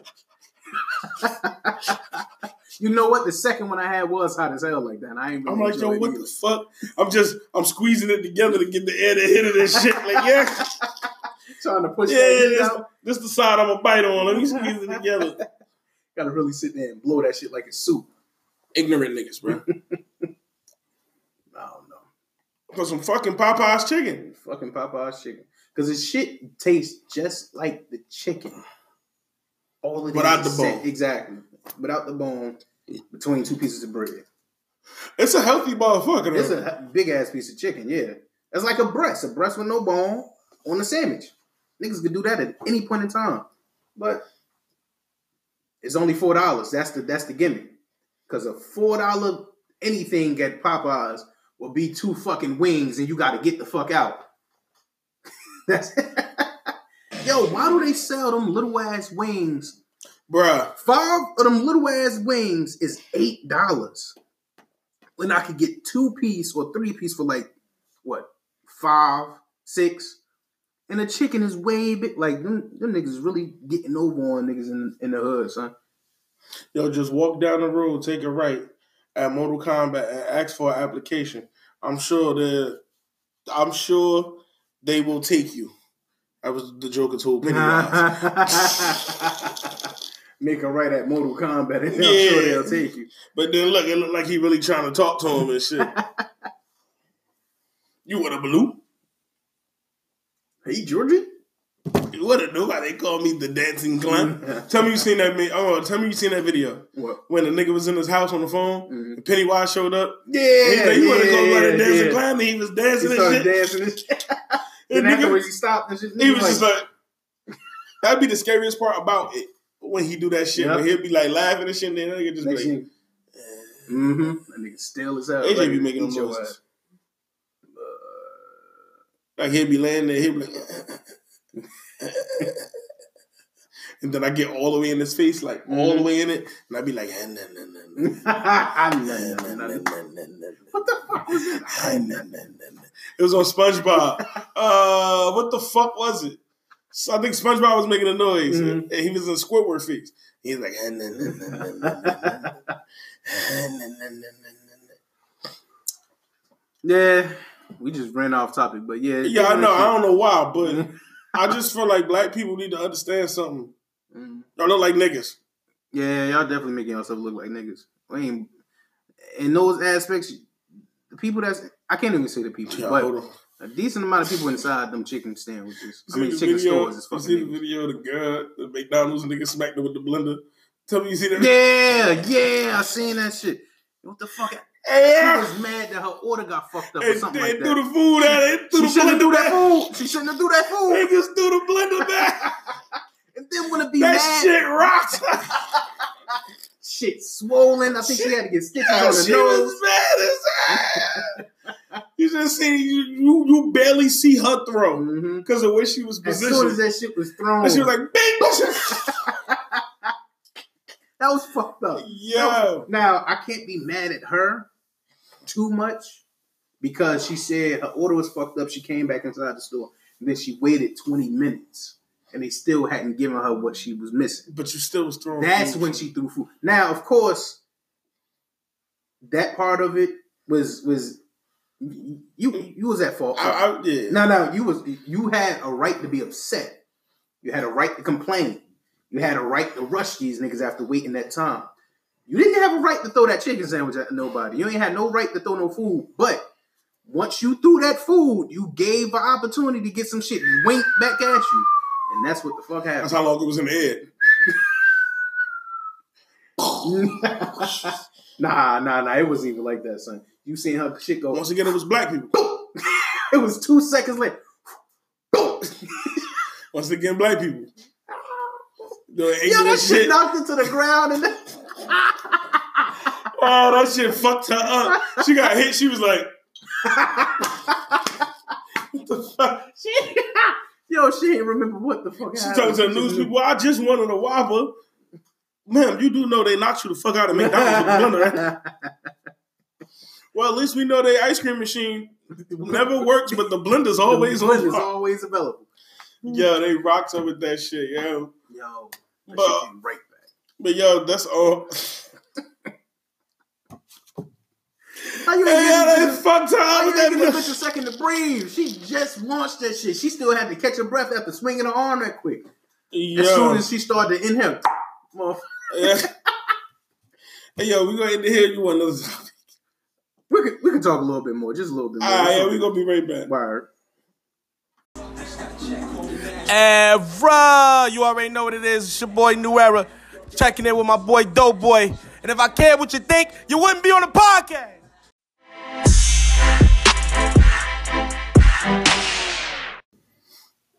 You know what? The second one I had was hot as hell like that. and I ain't. Really I'm like, yo, what either. the fuck? I'm just I'm squeezing it together to get the air to hit it and shit. Like, yeah, Trying to push yeah, this, out. this the side I'm gonna bite on. Let me squeeze it together. Got to really sit there and blow that shit like it's soup. Ignorant niggas, bro. I don't know. For some fucking Popeye's chicken. Fucking Popeye's chicken. Because the shit tastes just like the chicken. All it Without is the bone. Exactly. Without the bone, between two pieces of bread. It's a healthy motherfucker. It's a big ass piece of chicken, yeah. It's like a breast, a breast with no bone on a sandwich. Niggas could do that at any point in time. But it's only four dollars. That's the that's the gimmick. Cause a four dollar anything at Popeyes will be two fucking wings and you gotta get the fuck out. that's Yo, why do they sell them little ass wings Bruh. Five of them little ass wings is eight dollars. When I could get two piece or three piece for like what five, six, and the chicken is way big. Like them, them niggas really getting over on niggas in, in the hood, son. Yo, just walk down the road, take a right at Mortal Kombat and ask for an application. I'm sure that I'm sure they will take you. That was the Joker told Pennywise. Make a right at Mortal Kombat, and I'm Yeah. sure they'll take you. but then look, it looked like he really trying to talk to him and shit. you would have blue? Hey, Georgie. What have knew why they call me the dancing clown. tell me you seen that. Oh, tell me you seen that video What? when the nigga was in his house on the phone. Mhm. and Pennywise showed up. Yeah, He's like, you want to go by the dancing yeah. clown? And he was He dancing and shit. dancing and shit. And And nigga- afterwards, he stopped and shit. He was just like, that'd be the scariest part about it when he do that shit. Yep. When he'll be like laughing and shit, and then nigga just be like, mm-hmm. That nigga still as hell. AJ Like, be making them noises. like he'll be laying there, he'll be like, and then I get all the way in his face, like all the way in it, and I'd be like, "Ah, nah, nah, nah, nah, nah, nah, nah, nah, nah, What the fuck was that? nah, nah, nah, nah, nah." It was on SpongeBob. uh, what the fuck was it? So I think SpongeBob was making a noise, Mhm. and he was in Squidward face. He's like, "Ah, nah, nah, nah. Ah, nah, nah, nah, nah, nah, nah." Yeah, we just ran off topic, but yeah. Yeah, I know. I don't know why, but Mhm. I just feel like black people need to understand something. Mhm. Y'all look like niggas. Yeah, y'all definitely making yourself look like niggas. I mean, in those aspects, people that's I can't even say the people, Yeah, but a decent amount of people inside them chicken sandwiches. I mean, chicken video? stores is You fucking see the video of the girl, the McDonald's nigga smacked with the blender. Tell me you see that? Yeah, yeah, I seen that shit. What the fuck? She was mad that her order got fucked up or And something they like threw that. the food at it. Threw She the shouldn't do that food. She shouldn't have do that food. They just threw the blender back. And then want to be that mad. shit rocks. Shit swollen. I think she had to get stitches That on her shit nose. was mad as hell. You just see you, you, you barely see her throw because mm-hmm. of where she was As soon positioned. as that shit was thrown, and she was like, "Bing!" that was fucked up. Yo, Now I can't be mad at her too much because she said her order was fucked up. She came back inside the store and then she waited 20 minutes and they still hadn't given her what she was missing. but you still was throwing. That's food. when she threw food. Now, of course, that part of it was was you you was at fault. I, I, yeah. No, no, you was you had a right to be upset. You had a right to complain. You had a right to rush these niggas after waiting that time. You didn't have a right to throw that chicken sandwich at nobody. You ain't had no right to throw no food. But once you threw that food, you gave an opportunity to get some shit winked back at you. And that's what the fuck happened. That's how long it was in the air. nah, nah, nah. It wasn't even like that, son. You seen her shit go. Once again, it was black people. it was two seconds later. Once again, black people. The Yo, ignorant that shit shit. knocked into the ground and Oh, that shit fucked her up. She got hit. She was like, "What the fuck?" she, yo, she ain't remember what the fuck She talking to the news people. I just wanted a Whopper. Ma'am, you do know they knocked you the fuck out of McDonald's with the blender, right? Well, at least we know their ice cream machine never works, but the blender's always the on. is always available. Yeah, they rocked her with that shit, yo. Yo, that But- shit right back. But yo, that's all. How you Yeah, ain't they give this- fucked her how up you with ain't this bitch a second to breathe? She just launched that shit. She still had to catch her breath after swinging her arm that quick. As soon as she started to inhale, motherfucker. yeah. Hey, yo, we gonna end the here. You want another? we could we could talk a little bit more, just a little bit more. All right, yeah, we gonna be right back. Word. Era, you already know what it is. It's your boy New Era, checking in with my boy Dope Boy. And if I cared what you think, you wouldn't be on the podcast.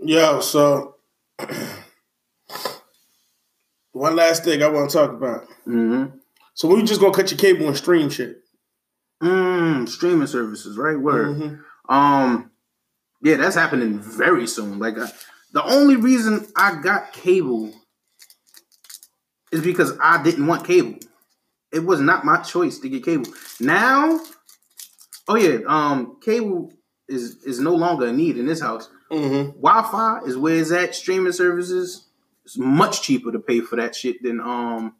Yo, so one last thing I want to talk about. Mm-hmm. So we just gonna cut your cable and stream shit. Mm, streaming services, right? Word. Mhm. Um, yeah, that's happening very soon. Like, uh, the only reason I got cable is because I didn't want cable. It was not my choice to get cable. Now, oh yeah, um, cable is is no longer a need in this house. Mm-hmm. Wi-Fi is where it's at. Streaming services. It's much cheaper to pay for that shit than um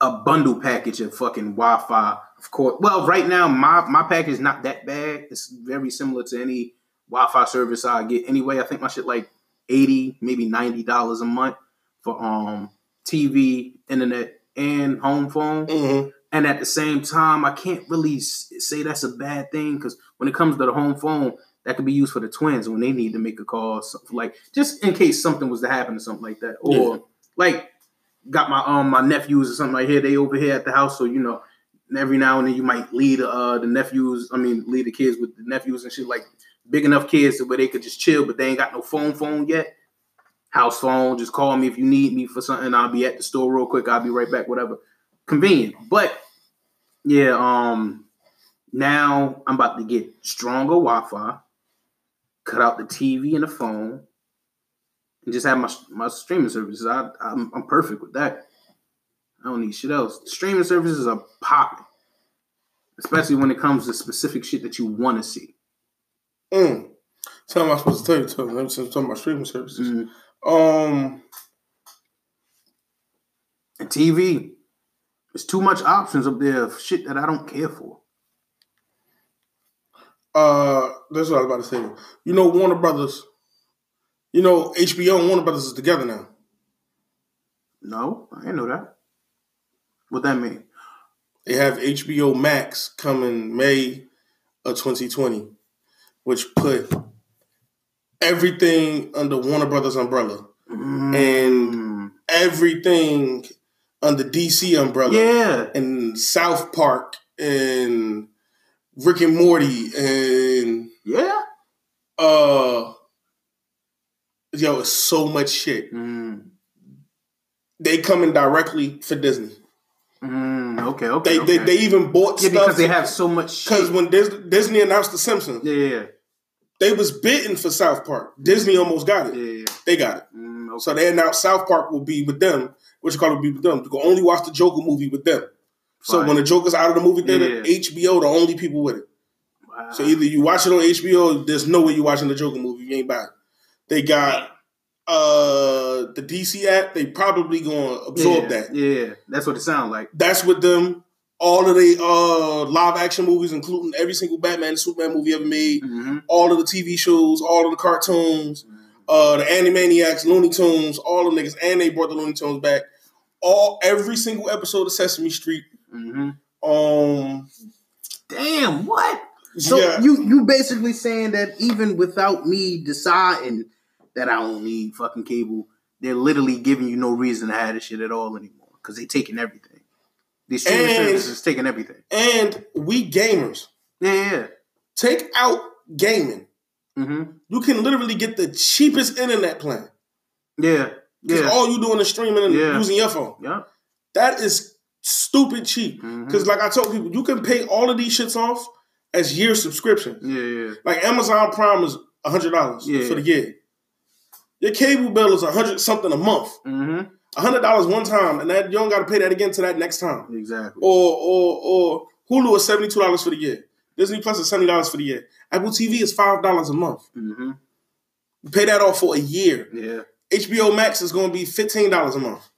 a bundle package of fucking Wi-Fi. Of course. Well, right now my my package is not that bad. It's very similar to any Wi-Fi service I get. Anyway, I think my shit like eighty, maybe ninety dollars a month for um TV, internet, and home phone. Mm-hmm. And at the same time, I can't really say that's a bad thing because when it comes to the home phone, that could be used for the twins when they need to make a call, something like just in case something was to happen or something like that, or Yeah. like got my um my nephews or something like here they over here at the house, so you know every now and then you might lead uh the nephews, I mean lead the kids with the nephews and shit like big enough kids where they could just chill, but they ain't got no phone phone yet. House phone, just call me if you need me for something. I'll be at the store real quick. I'll be right back. Whatever, convenient. But yeah, um, now I'm about to get stronger Wi-Fi, cut out the TV and the phone, and just have my my streaming services. I, I'm I'm perfect with that. I don't need shit else. Streaming services are popping, especially when it comes to specific shit that you want to see. Mm. Tell me I'm supposed to tell you. Tell me. Talking about streaming services. Mhm. Um. And TV, there's too much options up there of shit that I don't care for. Uh. That's what I was about to say. You know, Warner Brothers. You know, HBO and Warner Brothers is together now. No, I didn't know that. What that mean? They have HBO Max coming May of 2020, which put everything under Warner Brothers umbrella and Mm. everything under DC umbrella yeah, and South Park and Rick and Morty and yeah. uh yo, it's so much shit. Mm. They coming directly for Disney. Mm. Okay, okay. They okay. they, they even bought yeah, stuff because they have so much because when Dis- Disney announced The Simpsons, yeah, yeah, they was bitten for South Park. Disney almost got it. yeah, yeah. They got it. Mm, okay. So they announced South Park will be with them. What you call it will be with them. You can only watch the Joker movie with them. So when the Joker's out of the movie theater, Yeah. HBO the only people with it. Wow. So either you watch it on HBO, there's no way you're watching the Joker movie. You ain't buying. They got uh the DC app. They probably gonna absorb yeah, that. Yeah, that's what it sounds like. That's with them. All of the uh live action movies, including every single Batman and Superman movie ever made, Mm-hmm. all of the TV shows, all of the cartoons, uh the Animaniacs, Looney Tunes, all the niggas, and they brought the Looney Tunes back. all every single episode of Sesame Street. hmm Um, Damn, what? So yeah, you you basically saying that even without me deciding that I don't need fucking cable, they're literally giving you no reason to have this shit at all anymore because they're taking everything. These streaming services is taking everything. and we gamers Yeah, yeah. take out gaming. Mm-hmm. You can literally get the cheapest internet plan Yeah. because Yeah. all you doing is streaming and Yeah. using your phone. yeah. That is stupid cheap. Because like I told people, you can pay all of these shits off as year subscriptions. Yeah, yeah. Like Amazon Prime is hundred dollars Yeah. for the year. Your cable bill is a hundred something a month. Mm-hmm. hundred dollars one time, and that you don't got to pay that again to that next time. Exactly. Or or or Hulu is seventy two dollars for the year. Disney Plus is seventy dollars for the year. Apple TV is five dollars a month. Mm-hmm. You pay that off for a year. Yeah. HBO Max is going to be fifteen dollars a month.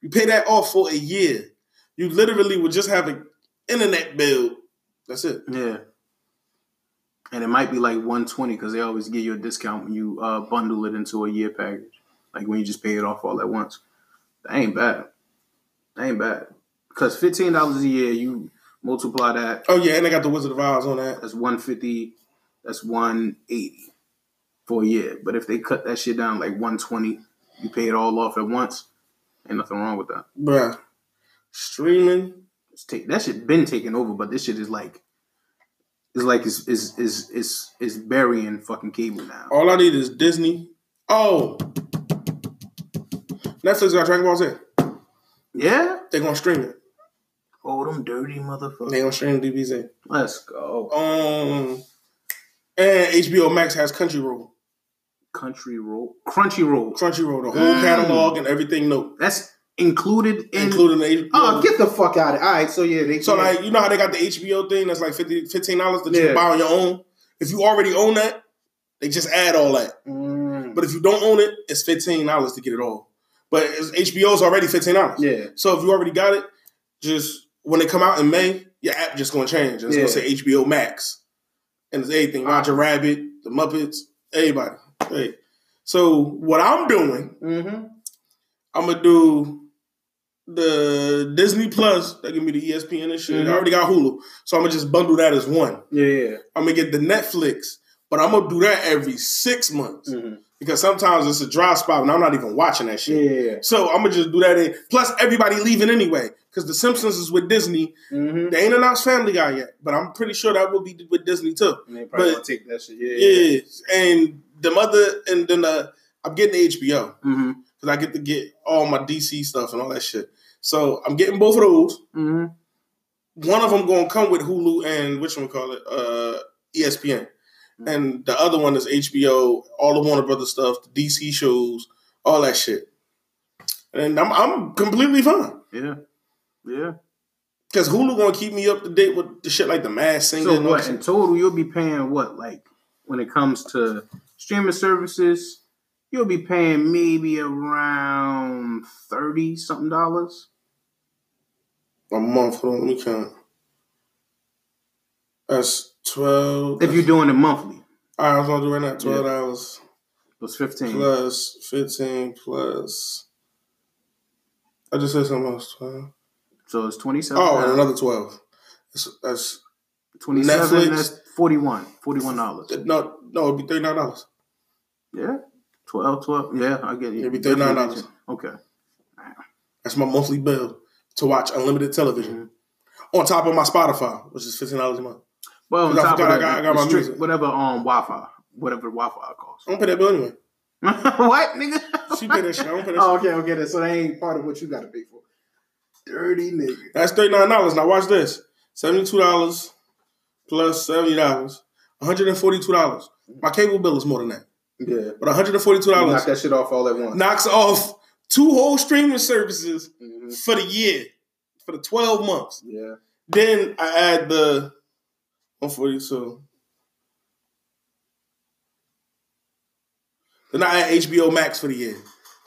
You pay that off for a year. You literally would just have an internet bill. That's it. Yeah. And it might be like 120 because they always give you a discount when you uh, bundle it into a year package. Like when you just pay it off all at once. That ain't bad. That ain't bad. Because $15 a year, you multiply that, Oh yeah, and they got the Wizard of Oz on that. that's 150, that's 180 for a year. But if they cut that shit down like 120, you pay it all off at once, ain't nothing wrong with that. Bruh. Streaming. Take, that shit been taken over, but this shit is like, it's like it's is is is is burying fucking cable now. All I need is Disney. Oh. Netflix got Dragon Ball Z. Yeah. They're gonna stream it. Oh, them dirty motherfuckers. They're gonna stream DBZ. Let's go. Um and HBO Max has Crunchyroll. Country roll, crunchy roll. Crunchyroll, the whole Mm. catalog and everything No, That's included in. including the HBO. oh, get the fuck out of it. All right, so yeah, they so like you know how they got the HBO thing that's like 50 dollars that you Yeah. can buy on your own. If you already own that, they just add all that. Mm, But if you don't own it, it's fifteen dollars to get it all. But HBO's already fifteen dollars. yeah, So if you already got it, just when they come out in May, your app just gonna change. It's Yeah. gonna say HBO Max, and it's everything. Roger Rabbit, the Muppets, everybody. Hey. So what I'm doing, mm-hmm. I'm gonna do the Disney Plus. That give me the ESPN and shit. Mhm. I already got Hulu, so I'm gonna just bundle that as one. yeah, yeah. I'm gonna get the Netflix, but I'm gonna do that every six months Mm-hmm. because sometimes it's a dry spot and I'm not even watching that shit. yeah, yeah. So I'm gonna just do that. In. Plus, everybody leaving anyway because The Simpsons is with Disney. Mm-hmm. They ain't announced Family Guy yet, but I'm pretty sure that will be with Disney too. And they probably But- take that shit. Yeah, yeah. Yeah, and the mother and then uh, I'm getting the HBO Mm-hmm. because I get to get all my DC stuff and all that shit. So I'm getting both of those. Mm-hmm. One of them gonna come with Hulu and which one we call it uh, ESPN, and the other one is HBO, all the Warner Brothers stuff, the DC shows, all that shit. And I'm I'm completely fine. Yeah, yeah. Because Hulu gonna keep me up to date with the shit like the Masked Singer. So what? In total, you'll be paying what? Like when it comes to streaming services, you'll be paying maybe around thirty something dollars. A month. Hold on, let me count. That's twelve. If you're doing it monthly, all right, I was gonna do right now. Twelve dollars it's fifteen. plus fifteen plus. I just said something else. Twelve. So it's twenty seven. Oh, and another twelve. That's, that's twenty seven. Netflix. That's 41 41 dollars. no, no. It'd be thirty nine dollars. Yeah, 12, 12. Yeah, I get it. It'd be $39. Okay. That's my monthly bill to watch unlimited television. Mm-hmm. On top of my Spotify, which is fifteen dollars a month. Well, on I top forgot of I that, got- I got my music. whatever um Wi-Fi, whatever Wi-Fi costs. I don't pay that bill anyway. what, nigga? She pay that shit. I don't pay that Oh, shit. okay, okay. That- So that ain't part of what you got to pay for. Dirty nigga. That's thirty nine dollars. Now watch this: seventy two dollars plus seventy dollars, one hundred and forty two dollars. My cable bill is more than that, Yeah. but one hundred and forty two Knock dollars that shit off all at once. knocks off two whole streaming services Mhm. for the year, for the twelve months. Yeah. Then I add the one forty two. Then I add HBO Max for the year.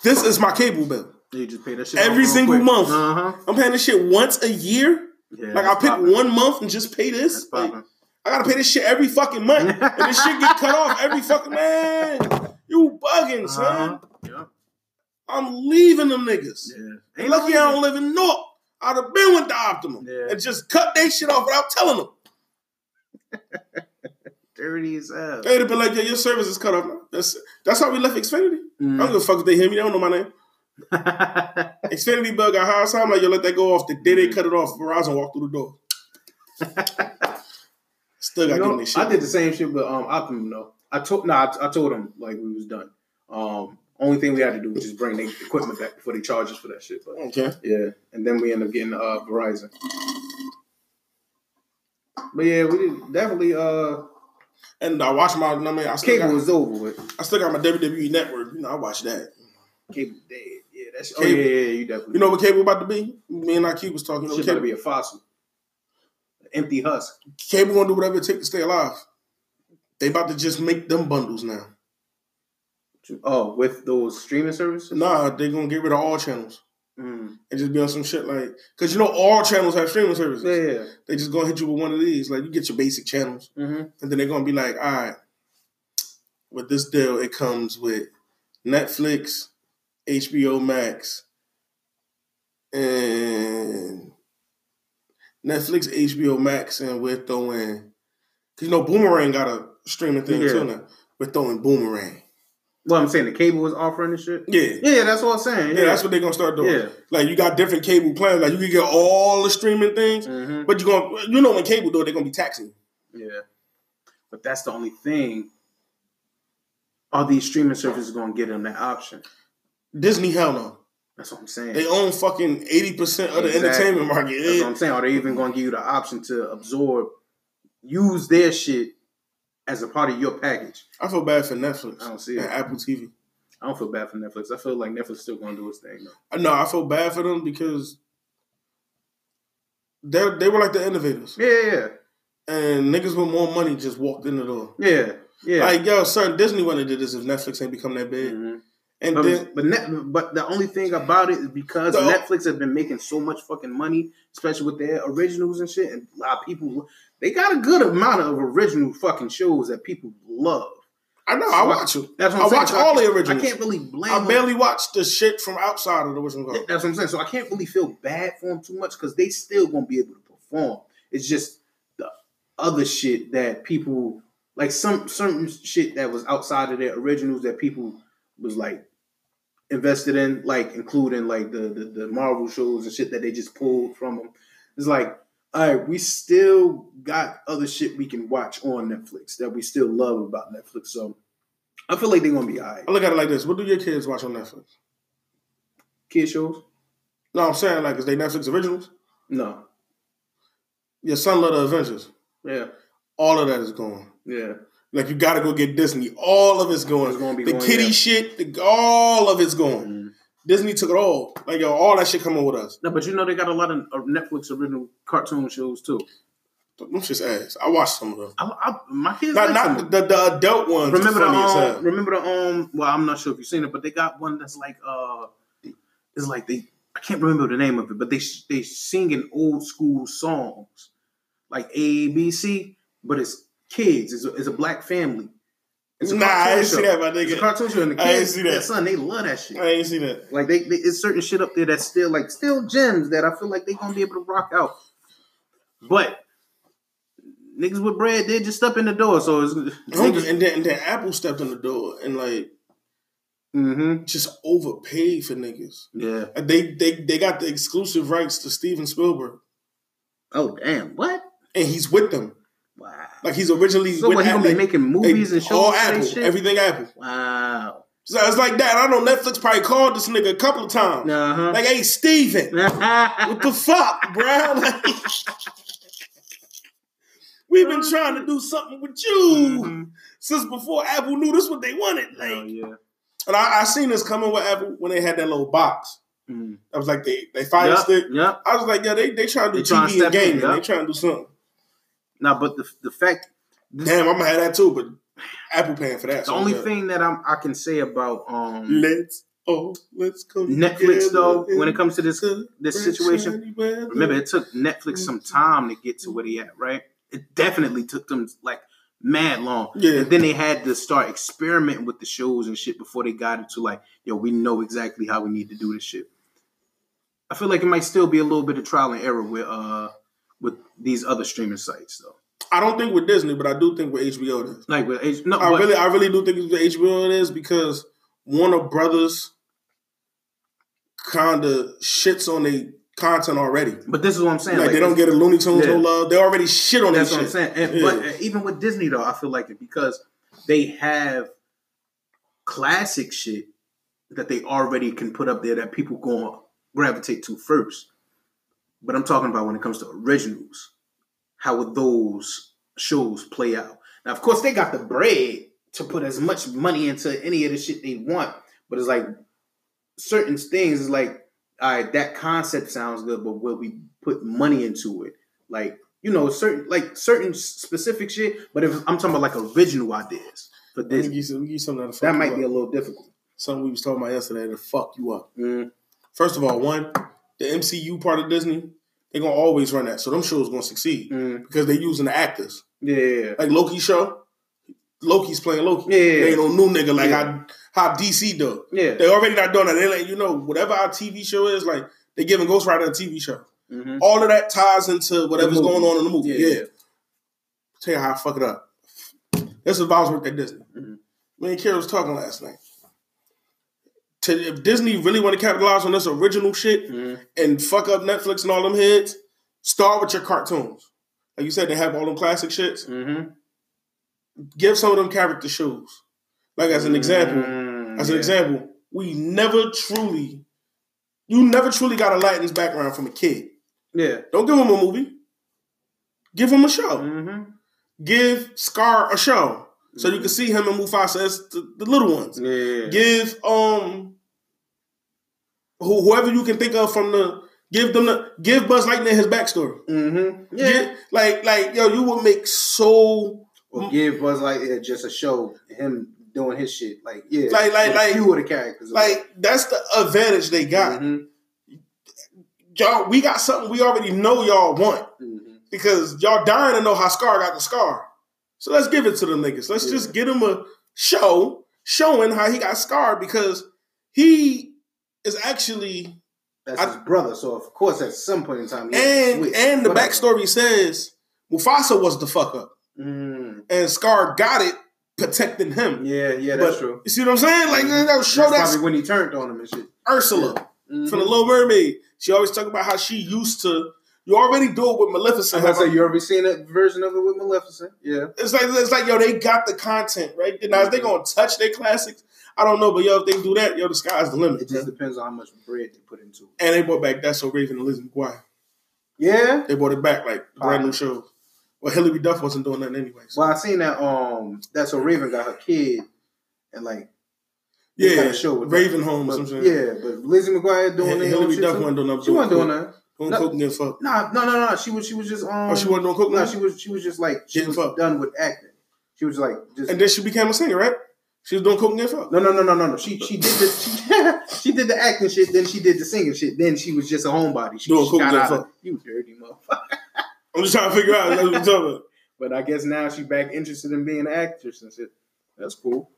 This is my cable bill. You just pay that shit Every single month. Uh huh. I'm paying this shit once a year. Yeah, Like I pick poppin'. one month and just pay this. That's Like, poppin'. I gotta pay this shit every fucking month, and this shit get cut off every fucking man. You bugging, son. Uh-huh. Yeah. I'm leaving them niggas. Yeah. Ain't lucky I don't live in North. I'd have been with the Optimum Yeah. and just cut their shit off without telling them. dirty as hell. They'd have been like, yeah, your service is cut off. That's that's how we left Xfinity. I don't Mm. give a fuck if they hear me. They don't know my name. Xfinity Bug got high, so I'm like, yo, let that go off. The day they cut it off, Verizon walked through the door. Still got You know, shit. I did the same shit with um Optimum though. I told no, I, I told them like we was done. Um, only thing we had to do was just bring the equipment back before they charge us for that shit. But Okay. yeah, and then we end up getting uh Verizon. But yeah, we did definitely uh And I watch my, I mean, I still, cable got, was over with. I still got my WWE network. You know, I watch that. Cable dead. Yeah, that's oh Cable. yeah, yeah, you definitely. You know what cable about to be? Me and IQ was talking. You know, shit what about to be a fossil, empty husk. cable gonna do whatever it takes to stay alive. They about to just make them bundles now. Oh, with those streaming services. Nah, they gonna get rid of all channels Mm. and just be on some shit like, cause you know all channels have streaming services. Yeah, yeah. They just gonna hit you with one of these. Like you get your basic channels, Mm-hmm. and then they're gonna be like, all right, with this deal, it comes with Netflix, HBO Max, and Netflix, HBO Max, and we're throwing, cause you know Boomerang got a streaming thing Yeah. too now. We're throwing Boomerang. Well, I'm saying the cable was offering this shit. Yeah. Yeah, that's what I'm saying. Yeah, that's what they're gonna start doing. Yeah. Like you got different cable plans. Like you can get all the streaming things, Mhm. but you're gonna you know when cable do it, they're gonna be taxing. Yeah. But that's the only thing. Are these streaming services going to get them that option? Disney, hell no. That's what I'm saying. They own fucking eighty percent of the Exactly. entertainment market. That's what I'm saying. Are they even going to give you the option to absorb, use their shit as a part of your package? I feel bad for Netflix I don't see and it. Apple TV. I don't feel bad for Netflix. I feel like Netflix still going to do its thing. Though. Uh, No, I feel bad for them because they they were like the innovators, Yeah, yeah, and niggas with more money just walked in the door. yeah, yeah. Like yo, certain Disney wouldn't have did this if Netflix ain't become that big. Mhm. And But, then but, net, but the only thing about it is because No. Netflix has been making so much fucking money, especially with their originals and shit, and a lot of people they got a good amount of original fucking shows that people love. I know So I watch them. That's what I I'm saying. watch So all the originals. I can't really blame. I them. barely watch the shit from outside of the original. That's what I'm saying. So I can't really feel bad for them too much because they still gonna be able to perform. It's just the other shit that people like some certain shit that was outside of their originals that people was like invested in, like including like the the, the Marvel shows and shit that they just pulled from them. It's like, all right, we still got other shit we can watch on Netflix that we still love about Netflix. So I feel like they're gonna be all right. I look at it like this: What do your kids watch on Netflix? Kid shows? No, I'm saying like, is they Netflix originals? No. Your son love the Avengers. Yeah. All of that is gone. Yeah. Like you got to go get Disney. All of it's going. It's gonna be the going, kitty yeah. shit. The, all of it's going. Mhm. Disney took it all. Like yo, all that shit coming with us. No, but you know they got a lot of uh, Netflix original cartoon shows too. Them shit's ass. I watched some of them. I, I, my kids Not like not them. the, the adult ones. remember the funny um, remember the um. Well, I'm not sure if you've seen it, but they got one that's like uh, it's like they I can't remember the name of it, but they they singing old school songs like A B C, but it's kids. It's a, it's a black family. It's a Nah, I cartoon ain't see that, my nigga. It's a cartoon show, and the I ain't kids, see that. son, they love that shit. I ain't see that. Like they, they, it's certain shit up there that's still like still gems that I feel like they gonna be able to rock out. But niggas with bread did just step in the door, so it's And then, and then Apple stepped in the door and like mm-hmm. just overpaid for niggas. Yeah. They they they got the exclusive rights to Steven Spielberg, Oh damn! What? and he's with them. Wow. Like he's originally So with what? He gonna be making movies and shows all Apple, shit? everything Apple. Wow. So it's like that. I know Netflix probably called this nigga a couple of times. Uh huh. Like, hey, Steven, what the fuck, bro? Like, we've been trying to do something with you Mhm. since before Apple knew this what they wanted. Like, Hell yeah. and I, I seen this coming with Apple when they had that little box. Mm. I was like, they they fire Yep, stick. Yep. I was like, yeah, they they trying to do They TV and gaming. yeah. They trying to do something. Now, but the the fact Damn, I'm gonna have that too, but Apple paying for that. the so only yeah. thing that I'm I can say about um let's oh let's come Netflix though, when it comes to this this situation. Remember, it took Netflix some time to get to where they at, right? It definitely took them like mad long. Yeah. And then they had to start experimenting with the shows and shit before they got into like, yo, we know exactly how we need to do this shit. I feel like it might still be a little bit of trial and error with uh with these other streaming sites though. I don't think with Disney, but I do think with HBO it is. Like with H- no, I but- really, I really do think it's with HBO it is because Warner Brothers kind of shits on their content already. but this is what I'm saying. Like, they don't get a Looney Tunes Yeah. no love. They already shit on that That's what I'm saying. And, Yeah. But even with Disney though, I feel like it because they have classic shit that they already can put up there that people going to gravitate to first. But I'm talking about when it comes to originals, how would those shows play out? Now, of course, they got the bread to put as much money into any of the shit they want, but it's like certain things is like, all right, that concept sounds good, but will we put money into it? Like, you know, certain like certain specific shit. But if I'm talking about like original ideas for this, you you something that you might up. be a little difficult. something we was talking about yesterday to fuck you up. Mm. First of all, one, the MCU part of Disney, they're gonna always run that. So them shows gonna succeed Mm. because they're using the actors. Yeah, Like Loki show, Loki's playing Loki. Yeah. They ain't no new nigga like Yeah. how, how DC do. yeah. They already not doing that. They let you know whatever our TV show is, like they giving Ghost Rider a TV show. Mhm. All of that ties into whatever's going on in the movie. Yeah. Yeah. Tell you how I fuck it up. This is if I was at Disney. Mhm. Me and Kara was talking last night. To, if Disney really want to capitalize on this original shit Mhm. and fuck up Netflix and all them heads, start with your cartoons. Like you said, they have all them classic shits. Mhm. Give some of them character shows. Like as an example, Mm, as an yeah. example, we never truly, you never truly got a Aladdin's background from a kid. Yeah. Don't give him a movie. Give him a show. hmm Give Scar a show so you can see him and Mufasa as the, the little ones. Yeah. Give um who, whoever you can think of from the give them the give Buzz Lightyear his backstory. Mm-hmm. Yeah. Give- like like yo, you would make so Or give Buzz Lightyear just a show, him doing his shit. Like, yeah. Like- like- like- few of the characters. like that's the advantage they got. Mhm. Y'all, we got something we already know y'all want Mhm. because y'all dying to know how Scar got the scar. So let's give it to the niggas. Let's Yeah. just get him a show showing how he got scarred because he is actually That's I- his brother, so of course at some point in time, he and and the Whatever. backstory says Mufasa was the fuck up Mm. and Scar got it protecting him. Yeah, yeah, that's But true. You see what I'm saying? Like that was show That's that's probably when he turned on him and shit. Ursula Mhm. from the Little Mermaid. She always talk about how she used to. You already do it with Maleficent. I say you already seen that version of it with Maleficent. Yeah. It's like it's like yo, they got the content right. Now, if they gonna touch their classics, I don't know, but yo, if they do that, yo, the sky's the limit. It just bro. depends on how much bread they put into it. And they brought back That's So Raven and Lizzie McGuire. Yeah. They brought it back like brand new show. Well, Hilary Duff wasn't doing nothing anyway. so- Well, I seen that. Um, that's a Raven got her kid, and like yeah, show with Raven Home or something. yeah, but Lizzie McGuire doing Yeah, their Hilary Duff wasn't doing nothing. She wasn't doing that. No. coke and getting fucked. Nah, no, no, no. She was she was just um. Oh, she wasn't doing coke. No, now? she was she was just like she Getting was fucked. done with acting. She was like just And then she became a singer, right? She was doing coke and fucked. no no no no no no. She she did the she, she did the acting shit. Then she did the singing shit. Then she was just a homebody. She, Doing she and fuck. You dirty motherfucker. I'm just trying to figure out what talking about. But I guess now she's back interested in being an actress and shit. That's cool.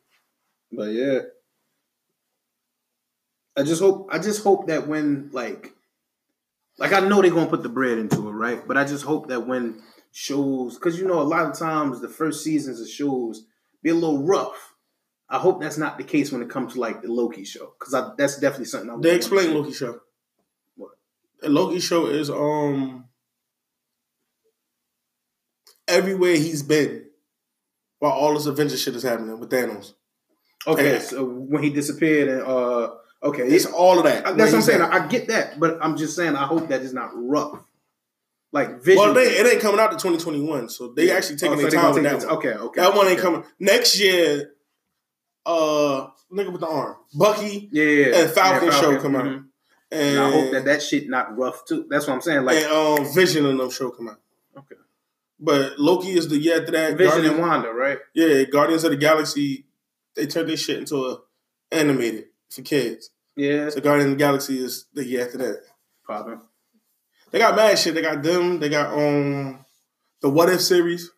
But yeah. I just hope I just hope that when like like I know they're gonna put the bread into it, right? But I just hope that when shows because you know a lot of times the first seasons of shows be a little rough. I hope that's not the case when it comes to like the Loki show. Cause that's definitely something I They explain. Loki show. What? The Loki show is um everywhere he's been while all this Avengers shit is happening with Thanos. Okay, so when he disappeared and uh okay, It's all of that. That's what I'm saying. at. I, I get that, but I'm just saying I hope that is not rough. Like vision. Well, they, it ain't coming out to 2021, so they actually taking Oh, their time with that one. Okay, okay. That one ain't okay. coming next year. Uh, nigga with the arm, Bucky, Yeah, yeah, yeah. and Falcon, Yeah, show come out, mhm. and, And I hope that that shit not rough too. That's what I'm saying. Like and um, Vision and them show come out. okay, But Loki is the year after that. Vision and Wanda, right? Yeah, Guardians of the Galaxy, they turned this shit into a animated for kids. Yeah, So Guardians of the Galaxy is the year after that. Probably. They got mad shit. They got them. They got um the What If series.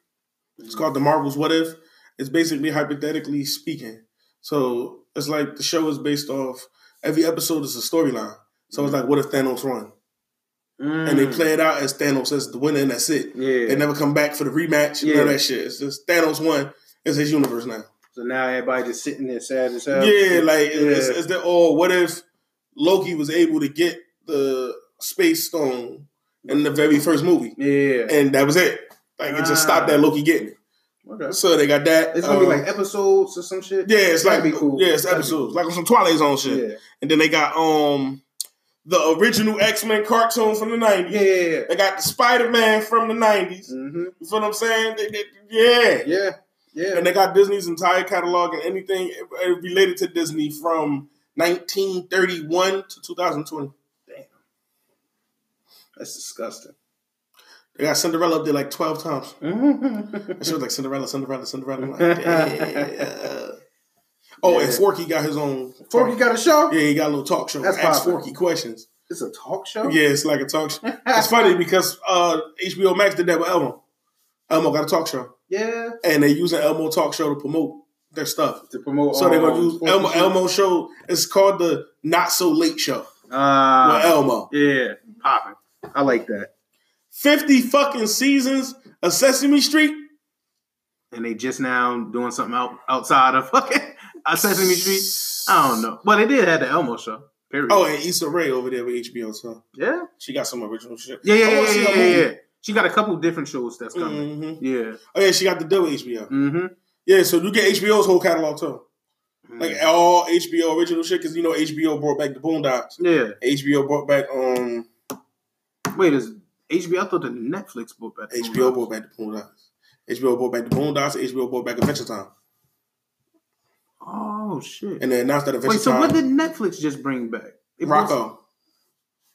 It's called The Marvels What If. It's basically hypothetically speaking. So it's like the show is based off every episode is a storyline. So it's like what if Thanos won? And they Mm. play it out as Thanos as the winner and that's it. Yeah. They never come back for the rematch, none Yeah. of that shit. It's just Thanos won. It's his universe now. So now everybody just sitting there sad as hell. Yeah, like Yeah. it's the oh, what if Loki was able to get the space stone in the very first movie, yeah. and that was it. Like it just stopped at Loki getting it. Okay. So they got that. It's gonna be uh, like episodes or some shit. yeah, it's like That'd be cool. yeah, it's That'd episodes like some Twilight Zone shit. Yeah. And then they got um the original X Men cartoon from the nineties. Yeah. Yeah. They got the Spider Man from the 90s Mm-hmm. You feel what I'm saying? They- they- yeah. Yeah. Yeah. And they got Disney's entire catalog and anything uh, related to Disney from 1931 to 2020. Damn, That's disgusting. They got Cinderella up there like 12 times. That shit was like Cinderella, Cinderella, Cinderella. Like, damn. Oh, and Forky got his own. Forky got a show. Yeah, he got a little talk show. That's Ask. Forky questions. It's a talk show. Yeah, it's like a talk show. It's funny because uh, HBO Max did that with Elmo. Elmo got a talk show. Yeah. And they using Elmo talk show to promote their stuff. To promote. So they're gonna um, use Elmo. Elmo show. It's called the Not So Late Show Ah. with Elmo. yeah. Popping. I like that. Fifty fucking seasons of Sesame Street. And they just now doing something out outside of fucking uh, Sesame Street. I don't know. Well, they did have the Elmo show. Period. Oh, and Issa Rae over there with HBO. So yeah. she got some original shit. Yeah, yeah, yeah, yeah, her yeah, movie. yeah. She got a couple different shows that's coming. Mhm. Yeah. Oh yeah, she got the with HBO. Mm-hmm. Yeah, so you get HBO's whole catalog too, like all HBO original shit. Because you know HBO brought back the Boondocks. yeah. HBO brought back um Wait, is HBO? I thought the Netflix book back. HBO brought back the Boondocks. HBO brought back the Boondocks. HBO brought back Adventure Time, Oh shit! and they announced that Adventure Wait, so Time. what did Netflix just bring back? Brought- Rocko?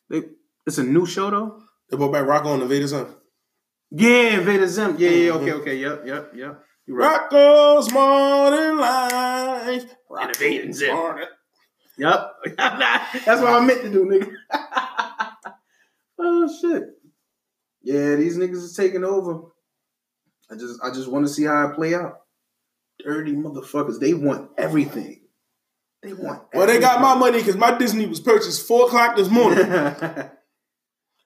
They, it's a new show though. They brought back Rocko and Invader Zim. Yeah, Invader Zim. Yeah, yeah. Mhm. Okay, okay. Yep, yep, yep. You're right. Rocko's Modern Life. Invader Zim. Modern- Yep. That's what I meant to do, nigga. oh shit. Yeah, these niggas is taking over. I just I just want to see how it play out. Dirty motherfuckers. They want everything. They want Well, they got my money because my Disney was purchased four o'clock this morning, money.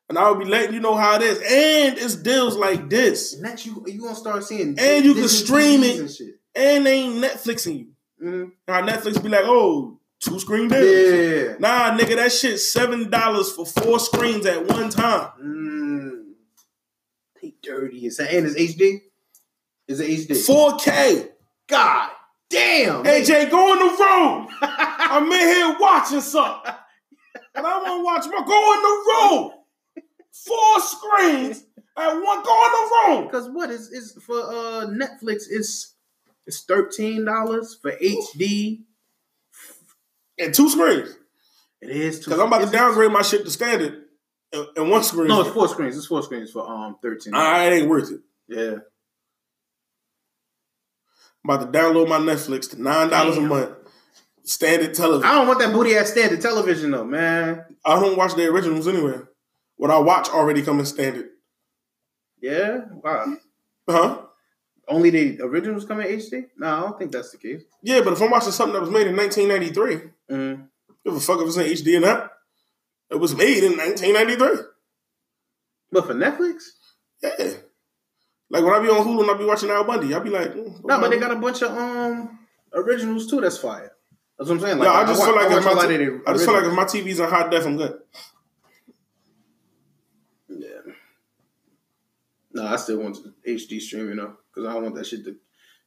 and I will be letting you know how it is. And it's deals like this, and that you you gonna start seeing And you can stream it. and shit. and they ain't Netflixing you. Mhm. Now Netflix be like, oh, two screen deals. Yeah. Nah, nigga, that shit seven dollars for four screens at one time. Mm. They dirty hell. And it's HD. Is it HD? Four K. God damn. AJ, go in the room. I'm in here watching something, and I want to watch my. Go in the room. Four screens at one. Go in the room. Because what is is for uh Netflix? It's it's thirteen dollars for HD. And two screens. It is Because I'm about to downgrade my shit to standard. And and one screen. No, it's four screens. It's four screens for um thirteen. I, it ain't worth it. yeah. I'm about to download my Netflix to nine dollars a month. Standard television. I don't want that booty ass standard television though, man. I don't watch the originals anyway. What I watch already come in standard. Yeah. Wow. Huh? Only the originals come in HD? No, I don't think that's the case. Yeah, but if I'm watching something that was made in 1993, Mm. give a fuck if it's in HD or not. It was made in 1993. But for Netflix? Yeah. Like when I be on Hulu and I be watching Al Bundy, I be like, mm, No, but they got a bunch of um originals too. That's fire. That's what I'm saying. No, I just wa- feel like watch if my t- I just feel like if my TV's in high def, I'm good. No, I still want HD stream, you know, because I don't want that shit to.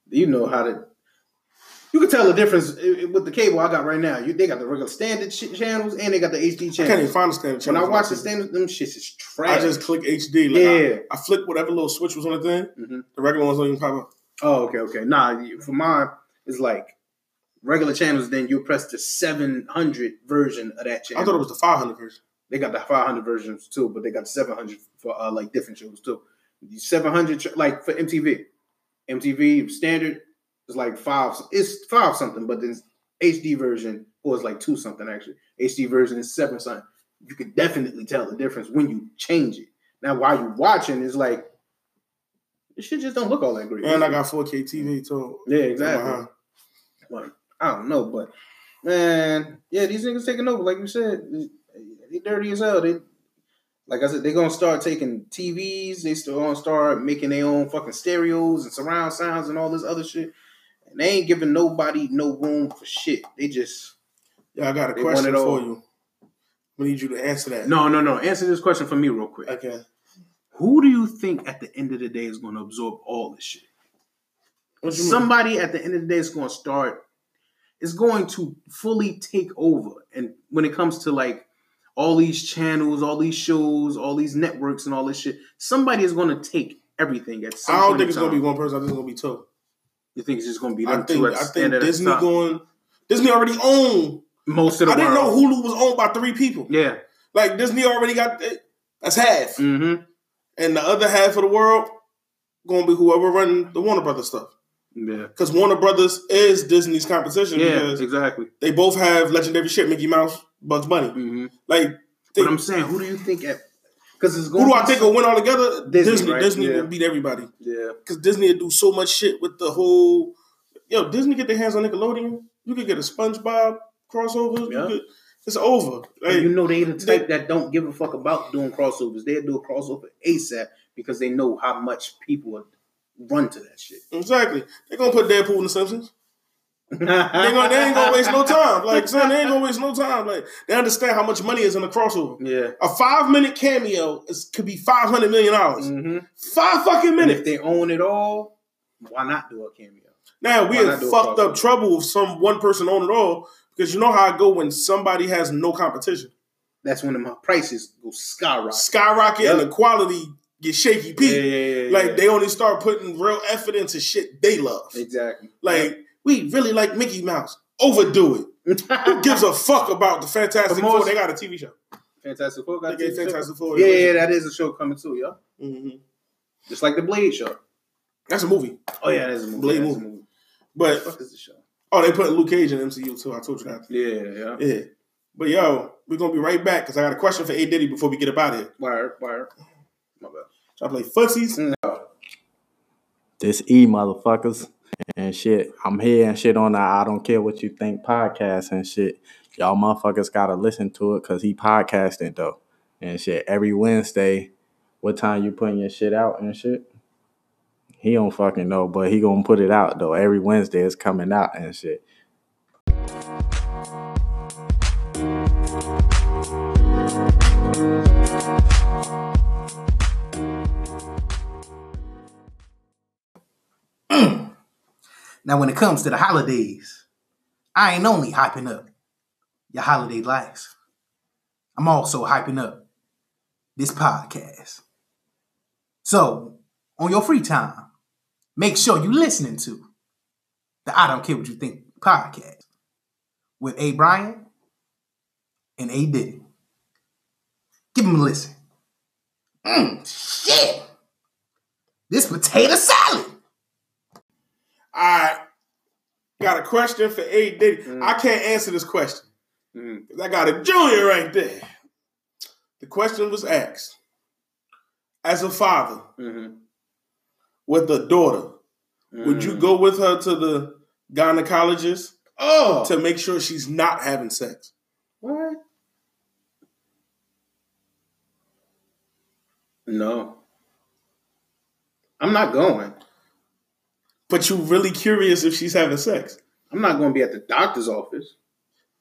You know how to. You can tell the difference with the cable I got right now. You, they got the regular standard shit channels and they got the HD channels. I can't even find the standard channels. When I watch the standard, them shits is trash. I just click HD. Like Yeah. I, I flick whatever little switch was on the thing. Mhm. The regular ones don't even pop up. Oh, okay, okay. Nah, for mine, it's like regular channels. Then you press the seven hundred version of that channel. I thought it was the 500 version. They got the 500 versions too, but they got 700 for uh, like different shows too. The 700 like for MTV, MTV standard is like five. It's five something, but then HD version or it's like two something actually. HD version is seven something. You can definitely tell the difference when you change it. Now while you're watching, it's like This shit just don't look all that great. And I got 4K TV too. yeah, exactly. Uh-huh. But I don't know, but man, yeah, these niggas taking over. Like you said, they dirty as hell. They, like I said, they're gonna start taking TVs. They still gonna start making their own fucking stereos and surround sounds and all this other shit. And they ain't giving nobody no room for shit. They just Yeah, I got a question for all. you. We need you to answer that. no, no, no. Answer this question for me real quick. Okay. Who do you think at the end of the day is gonna absorb all this shit? You mean? somebody at the end of the day is going to start is going to fully take over and when it comes to like all these channels all these shows all these networks and all this shit somebody is going to take everything at some I don't think it's gonna be one person. I think it's gonna be two. you think it's just going to be I think two at I think Disney going. Disney already owned. most of the I didn't know Hulu was owned by three people. yeah Like Disney already got. That's half, mm-hmm and the other half of the world gonna be whoever run the Warner Brothers stuff. yeah Because Warner Brothers is Disney's competition. yeah because exactly they both have legendary shit. Mickey Mouse, Bugs Bunny. hmm Like, they, but i'm saying who do you think at because it's who do I think will win all together? Disney, Disney. right? Disney Yeah. will beat everybody. yeah because Disney would do so much shit with the whole. Yo, Disney get their hands on Nickelodeon. You could get a SpongeBob crossover. Yeah. You could, it's over. Like, you know they the they- type that don't give a fuck about doing crossovers. They'll do a crossover ASAP because they know how much people run to that shit. exactly. They're gonna put Deadpool in the Simpsons. They, gonna, they ain't gonna waste no time. Like, son, they ain't gonna waste no time. Like, they understand how much money is in a crossover. yeah. A five minute cameo is, could be five hundred million dollars. hmm Five fucking And minutes. if they own it all, why not do a cameo? Now we have not do a fucked up trouble if some one person own it all because you know how I go when somebody has no competition. That's when the prices go skyrocket. skyrocket and the quality get shaky Yeah, yeah, yeah, yeah, like they only start putting real effort into shit they love. exactly. Like we really like Mickey Mouse. Overdo it. Who gives a fuck about the Fantastic The Four? They got a TV show. Fantastic Four got They a gave TV show? Fantastic Four. Yeah, yeah, that is a show coming too, yeah. Mhm. Just like the Blade show. That's a movie. Oh yeah, that's a movie. Blade That's a movie. movie. But What is the show? oh, they put Luke Cage in MCU too. I told you that. Yeah, yeah. Yeah. But yo, we're gonna be right back because I got a question for A Diddy before we get up out of here. Wire, wire. My bad. I play footsies. this E motherfuckers and shit. I'm here and shit on the I don't care what you think podcast and shit. Y'all motherfuckers gotta listen to it cause he podcasting though. And shit. Every Wednesday, what time you putting your shit out and shit? He don't fucking know, but he gonna put it out though. Every Wednesday it's coming out and shit. Now, when it comes to the holidays, I ain't only hyping up your holiday lights. I'm also hyping up this podcast. So, on your free time, make sure you're listening to the I Don't Care What You Think podcast with A. Bryan and A. Diddy. Give them a listen. Mmm, shit. This potato salad. I got a question for A Diddy. Mm. I can't answer this question. Mm. I got a junior right there. The question was asked. As a father Mm-hmm. with a daughter, would you go with her to the gynecologist Oh, to make sure she's not having sex? what? No, I'm not going. But you really curious if she's having sex. I'm not going to be at the doctor's office.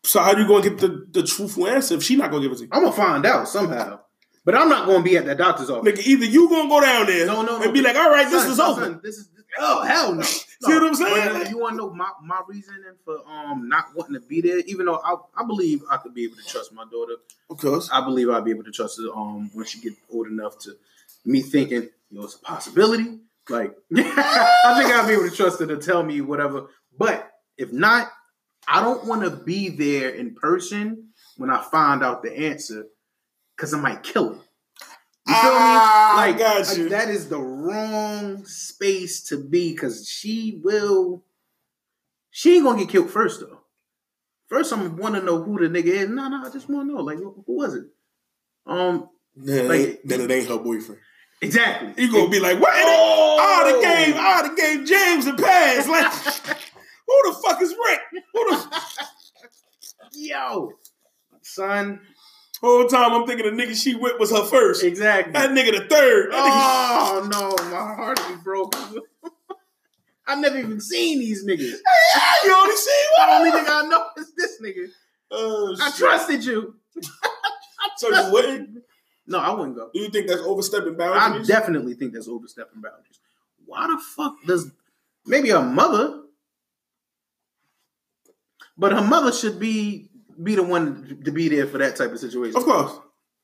So how are you gonna get the, the truthful answer if she not gonna give it to you? I'm gonna find out somehow, but I'm not going to be at that doctor's office. Nigga, either you gonna go down there No, no, no. and be like, all right, this is son, over. son, This is oh hell no. See what I'm saying? But, uh, you want to know my, my reasoning for um not wanting to be there, even though I, I believe I could be able to trust my daughter. Of course. I believe I'll be able to trust her um when she get old enough to me thinking, yo, it's a possibility. Like I think I'll be able to trust her to tell me whatever. But if not, I don't want to be there in person when I find out the answer because I might kill her. You feel Ah, me? I Like, got like, that is the wrong space to be because she will. She ain't gonna get killed first though. First, I'm want to know who the nigga is. No, no, I just want to know. Like, who who was it? Um, Then, it Like- ain't, then it ain't her boyfriend. Exactly. You gonna be like, what? Oh! Oh, the game, oh, the game James and pass. Like, who the fuck is Rick? Who the Yo, son. whole time I'm thinking the nigga she whipped was her first. Exactly. That nigga the third. That Oh no, my heart is broken. I've never even seen these niggas. nigga, you only see The one. only nigga I know is this nigga. Oh, I shit. trusted you. So you wouldn't? No, I wouldn't go. Do you think that's overstepping boundaries? I definitely think that's overstepping boundaries. Why the fuck does maybe her mother? But her mother should be be the one to be there for that type of situation. of course.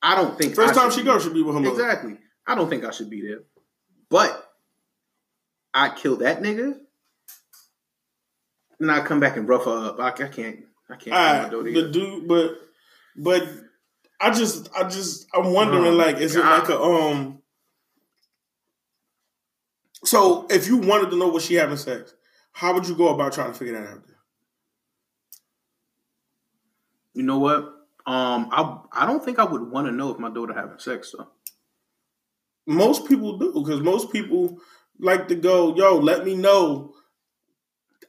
I don't think First I time she goes should be with her mother. Exactly. I don't think I should be there. But I kill that nigga. And I come back and rough her up. I, I can't. I can't. Alright, daughter the dude, but but I just I just I'm wondering Oh, like is it like a um so if you wanted to know what she having sex, how would you go about trying to figure that out? You know what? Um, I I don't think I would want to know if my daughter having sex though. Most people do because most people like to go, yo, let me know.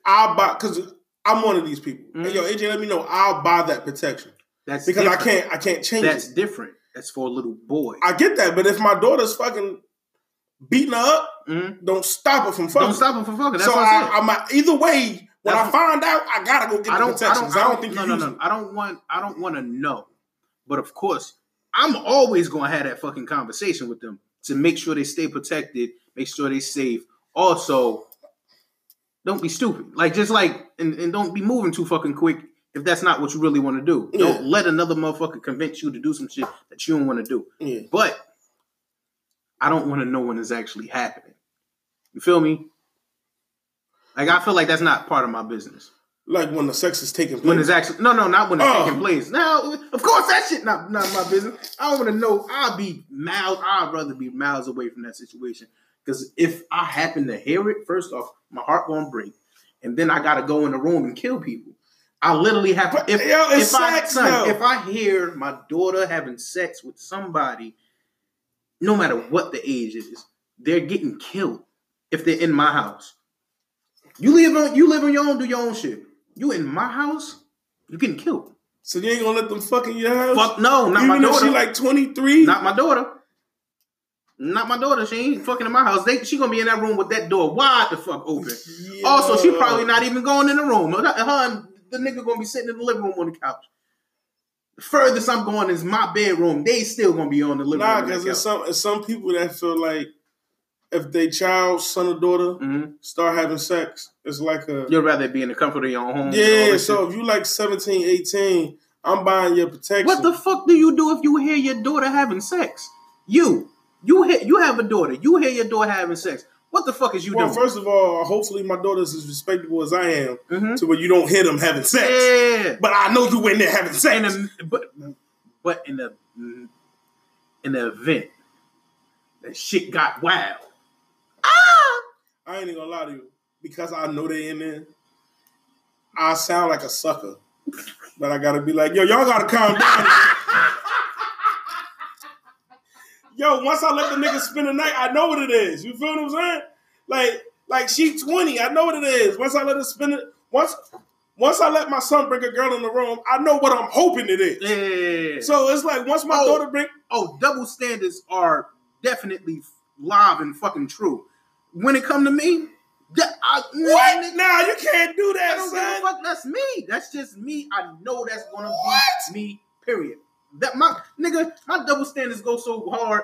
I'll buy because I'm one of these people. Mhm. Hey, yo, AJ, let me know. I'll buy that protection That's because different. I can't I can't change That's it. different. That's for a little boy. I get that, but if my daughter's fucking beating her up, Mhm. don't stop her from fucking. Don't stop her from fucking. That's so I. I, I'm either way. When That's I find out, I gotta go get I the don't. I don't. I don't think no, no, no. it. I don't want. I don't want to know. But of course, I'm always going to have that fucking conversation with them to make sure they stay protected, make sure they safe. Also, don't be stupid. Like just like and, and don't be moving too fucking quick if that's not what you really want to do. Yeah. Don't let another motherfucker convince you to do some shit that you don't want to do. Yeah. But I don't want to know when it's actually happening. You feel me? Like I feel like that's not part of my business. Like when the sex is taking place. When it's actually no, no, not when it's Oh. taking place. Now, of course, that shit not not my business. I don't want to know. I'll be miles. I'd rather be miles away from that situation because if I happen to hear it, first off, my heart gonna break, and then I gotta go in the room and kill people. I literally have to. If, yo, if I, son, if I hear my daughter having sex with somebody, no matter what the age is, they're getting killed if they're in my house. You live on you live on your own, do your own shit. You in my house, you getting killed. so you ain't gonna let them fuck in your house? Fuck no, not Even my daughter. she like 23? not my daughter. Not my daughter. She ain't fucking in my house. They, she gonna be in that room with that door wide the fuck open. Yo. Also, she probably not even going in the room. Her and the nigga gonna be sitting in the living room on the couch. The furthest I'm going is my bedroom. They still gonna be on the living Nah, room. on because there's some, it's some people that feel like if they child, son or daughter, Mhm. start having sex, it's like a. You'd rather be in the comfort of your own home. Yeah, so shit. if you like 17, 18, I'm buying your protection. what the fuck do you do if you hear your daughter having sex? You, you hear, you have a daughter. You hear your daughter having sex. What the fuck is you doing? Well, doing? first of all, hopefully my daughter's as respectable as I am Mhm. to where you don't hit them having sex. Yeah. But I know you in there having in sex. a, but but in the in the event that shit got wild. Ah! I ain't even gonna lie to you. Because I know they in there, I sound like a sucker. But I gotta be like, yo, y'all gotta calm down. yo, once I let the nigga spend the night, I know what it is. You feel what I'm saying? Like, like she 20, I know what it is. Once I let her spend it, once once I let my son bring a girl in the room, I know what I'm hoping it is. Yeah. So it's like once my Oh. daughter bring oh, double standards are definitely live and fucking true. When it come to me, that, I, what? nigga, Nah, you can't do I that, don't give a son. fuck. That's me. That's just me. I know that's gonna What? be me. Period. That my nigga, my double standards go so hard.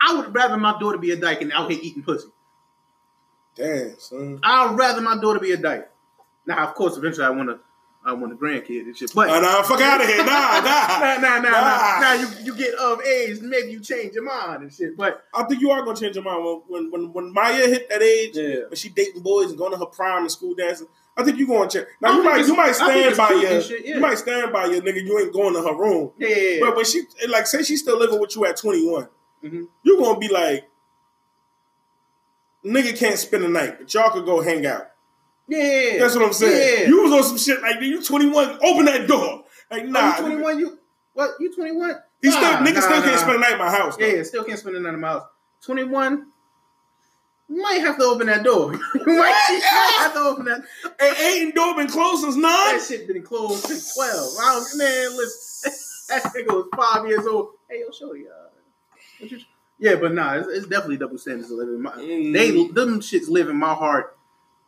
I would rather my daughter be a dyke and out here eating pussy. Damn, son. I'd rather my daughter be a dyke. Now, of course, eventually I want to, I want a grandkid and shit. But Nah, nah, fuck out of here. Nah, nah, nah. nah, nah, nah, Nah. Now you you get of age, maybe you change your mind and shit. But I think you are gonna change your mind when when when, when Maya hit that age, Yeah. when she dating boys and going to her prime and school dancing. I think you gonna check. Now you might you might stand by your shit, yeah. you might stand by your nigga. You ain't going to her room. yeah, But when she like say she's still living with you at twenty Mhm. you gonna be like, nigga can't spend the night, but y'all could go hang out. yeah, That's what I'm saying. Yeah. You was on some shit like you twenty one. Open that door. Like nah, Nah, you twenty one. You what? You twenty one? he still nigga still can't spend the night in my house. though. Yeah, still can't spend the night in my house. 21, you might have to open that door. you might, have to open that. And ain't door been closed since nine. That shit been closed since 12. I don't, man, listen, that nigga was five years old. Hey, yo, show you. Uh, you yeah, but nah, it's, it's definitely double standards living. My, Mm. They them shits live in my heart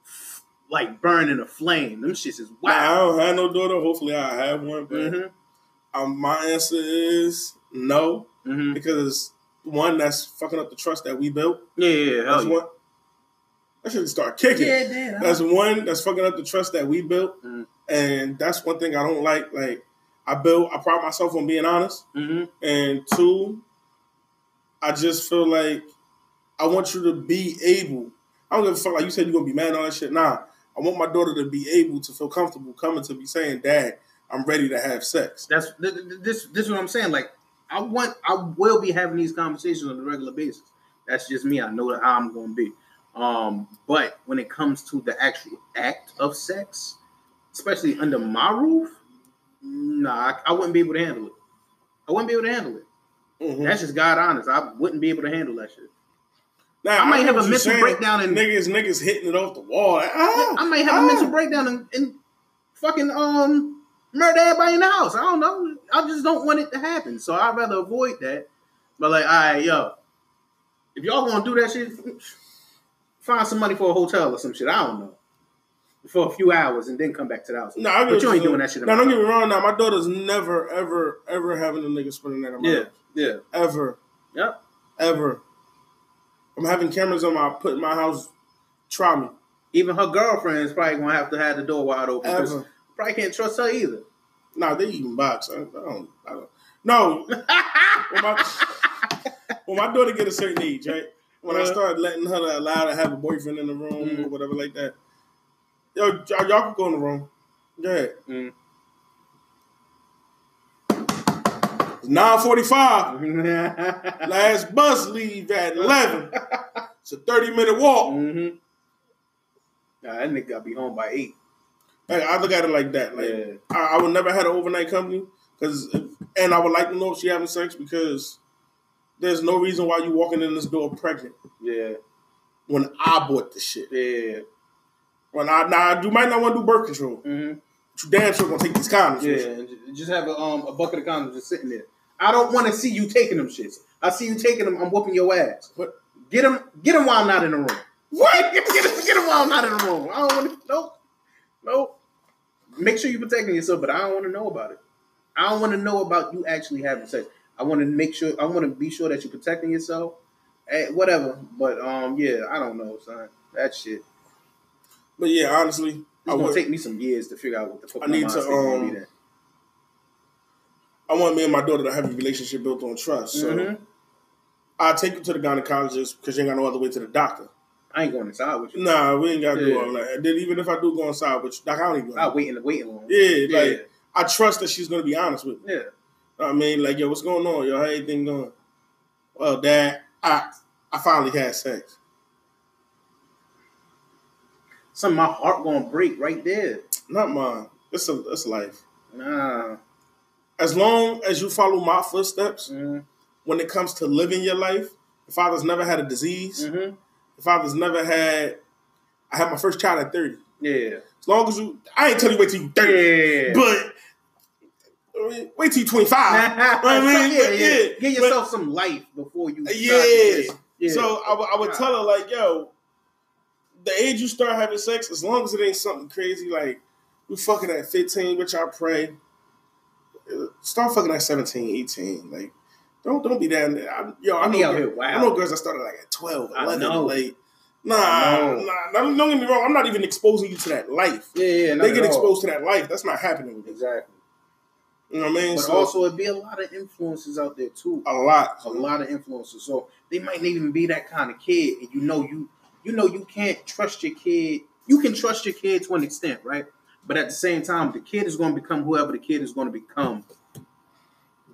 f- like burning a flame. Them shits is Nah, I don't have no daughter. Hopefully, I have one. But Mm-hmm. um, my answer is no Mm-hmm. because one that's fucking up the trust that we built. Yeah, yeah, yeah. That's Hell yeah. one. I should start kicking. Yeah, damn. That's one that's fucking up the trust that we built, Mhm. and that's one thing I don't like. Like I built, I pride myself on being honest, mm-hmm. and two, I just feel like I want you to be able. I don't give a fuck. Like you said, you're gonna be mad and all that shit. Nah, I want my daughter to be able to feel comfortable coming to me saying, "Dad, I'm ready to have sex." That's th- th- this. This is what I'm saying. Like, I want, I will be having these conversations on a regular basis. That's just me. I know that how I'm going to be. Um, but when it comes to the actual act of sex, especially under my roof, nah, I, I wouldn't be able to handle it. I wouldn't be able to handle it. Mhm. That's just God honest. I wouldn't be able to handle that shit. Now, I might get have a mental breakdown and- niggas, niggas hitting it off the wall. Ah, I might have ah. a mental breakdown and, and fucking um murder everybody in the house. I don't know. I just don't want it to happen. So I'd rather avoid that. But like, all right, yo, if y'all gonna do that shit, find some money for a hotel or some shit. I don't know. For a few hours and then come back to the house. No, I but you ain't doing that shit. No, don't get me wrong. Now, my daughter's never, ever, ever having a nigga spending that my Yeah, house. yeah, Ever, yep. ever. I'm having cameras on my put in my house. Try me. Even her girlfriend's probably gonna have to have the door wide open. Ever. Probably can't trust her either. Nah, they even box. I, I don't. I don't. No. when, my, when my daughter get a certain age, right? When I Uh-huh. start letting her allow to have a boyfriend in the room Mhm. or whatever like that, yo, y'all, y'all can go in the room. Go ahead. Mm. Nine forty-five. Last bus leave at eleven. It's a thirty minute walk. mm-hmm. Nah, that nigga gotta be home by eight. Like, I look at it like that. Like Yeah. I, I would never had an overnight company because, and I would like to know if she having sex because there's no reason why you walking in this door pregnant Yeah, when I bought the shit. yeah, When I now you might not want to do birth control, mm-hmm. but you damn sure gonna take these condoms. yeah. and Just have a um a bucket of condoms just sitting there. I don't want to see you taking them shits. I see you taking them. I'm whooping your ass. But Get them, get them while I'm not in the room. what? get, get, get them while I'm not in the room. I don't want to. Nope, nope. Make sure you're protecting yourself, but I don't want to know about it. I don't want to know about you actually having sex. I want to make sure. I want to be sure that you're protecting yourself. Eh, whatever, but um, yeah, I don't know, son. That shit. But yeah, honestly, It's I gonna would. take me some years to figure out what the fuck I my need to, um. I want me and my daughter to have a relationship built on trust. So Mhm. I'll take you to the gynecologist because you ain't got no other way to the doctor. I ain't going inside with you. Nah, we ain't gotta do Yeah. all that. And then even if I do go inside, which like, I don't even. I wait in the waiting room. Yeah, Yeah. like I trust that she's gonna be honest with me. Yeah. I mean, like, yo, what's going on? Yo, how everything going? Well, Dad, I I finally had sex. Some of my heart gonna break right there. Not mine. It's a it's life. Nah. As long as you follow my footsteps Mm-hmm. when it comes to living your life, the father's never had a disease. Mm-hmm. The father's never had. I had my first child at thirty. Yeah. As long as you, I ain't tell you wait till you thirty, Yeah. but wait till you twenty five. I mean, yeah, but yeah. Give yourself some life before you. Yeah. yeah. So I would- tell her like, yo, the age you start having sex, as long as it ain't something crazy like you fucking at 15, which I pray, start fucking at 17, 18. Like, don't don't be down there. I, yo, I know, out girl- here I know girls that started like at 12, I 11. know. Like, nah, I nah, don't, get me wrong. I'm not even exposing you to that life. Yeah, yeah. they get all. exposed to that life. That's not happening. Exactly. You know what I mean? But So, also, it'd be a lot of influences out there too. a lot. a lot of influences. So they might not even be that kind of kid, and you know you you know you can't trust your kid. You can trust your kid to an extent, right? But at the same time, the kid is going to become whoever the kid is going to become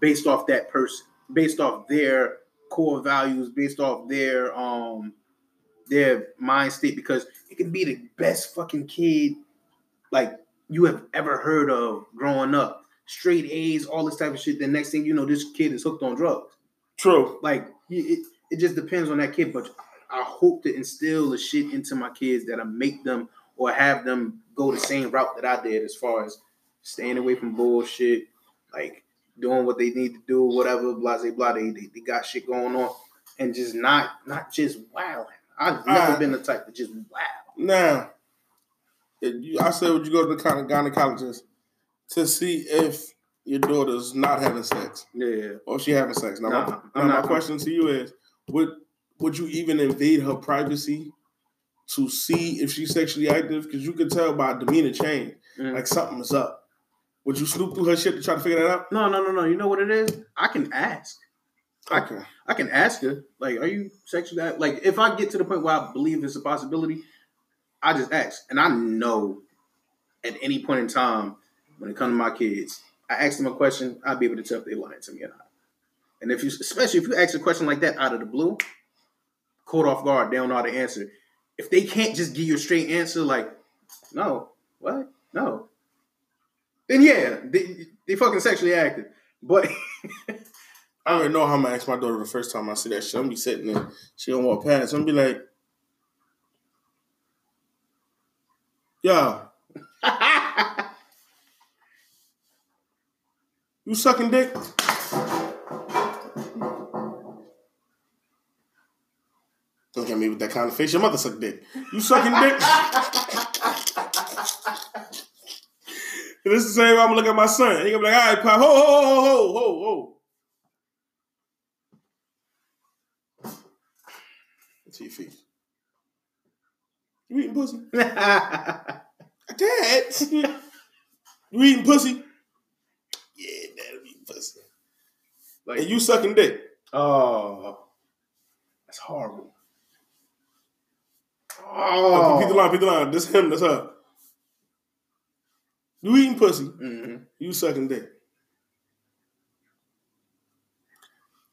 based off that person, based off their core values, based off their um their mind state. Because it can be the best fucking kid like you have ever heard of growing up, straight A's, all this type of shit. The next thing you know, this kid is hooked on drugs True. like it, it- just depends on that kid. But I hope to instill the shit into my kids that'll make them or have them go the same route that I did as far as staying away from bullshit, like doing what they need to do, whatever, blah, blah, blah. They, they, they got shit going on. And just not not just wow. I've never Alright. been the type to just wow. Now, if you, I said, would you go to the gyne- gynecologist to see if your daughter's not having sex Yeah. or she having sex? Now, Nah, my, I'm now not- my question to you is: Would would you even invade her privacy to see if she's sexually active? Because you could tell by demeanor change, Mm. like something is up. Would you snoop through her shit to try to figure that out? No, no, no, no. You know what it is? I can ask. I Okay. I can ask her, like, are you sexually act-" like if I get to the point where I believe it's a possibility, I just ask. And I know at any point in time when it comes to my kids, I ask them a question, I'll be able to tell if they're lying to me or not. And if you especially if you ask a question like that out of the blue, caught off guard, they don't know how to answer. If they can't just give you a straight answer, like, no, what? No. Then yeah, they, they fucking sexually active. But I already know how I'm gonna ask my daughter the first time I see that shit. I'm gonna be sitting there, she gonna walk past. I'm gonna be like, "Yo, you sucking dick?" Don't get me with that kind of face. Your mother suck dick. You sucking dick? This is the same. I'm gonna look at my son. He gonna be like, "All right, pop, ho, ho, ho, ho, ho, ho." To your face. You eating pussy? Dad, you eating pussy? Yeah, dad, I'm eating pussy. like And you sucking dick. Oh, that's horrible. Oh. Oh, Peep the line, peep the line. This him, that's her. You eating pussy? Mhm. You sucking dick.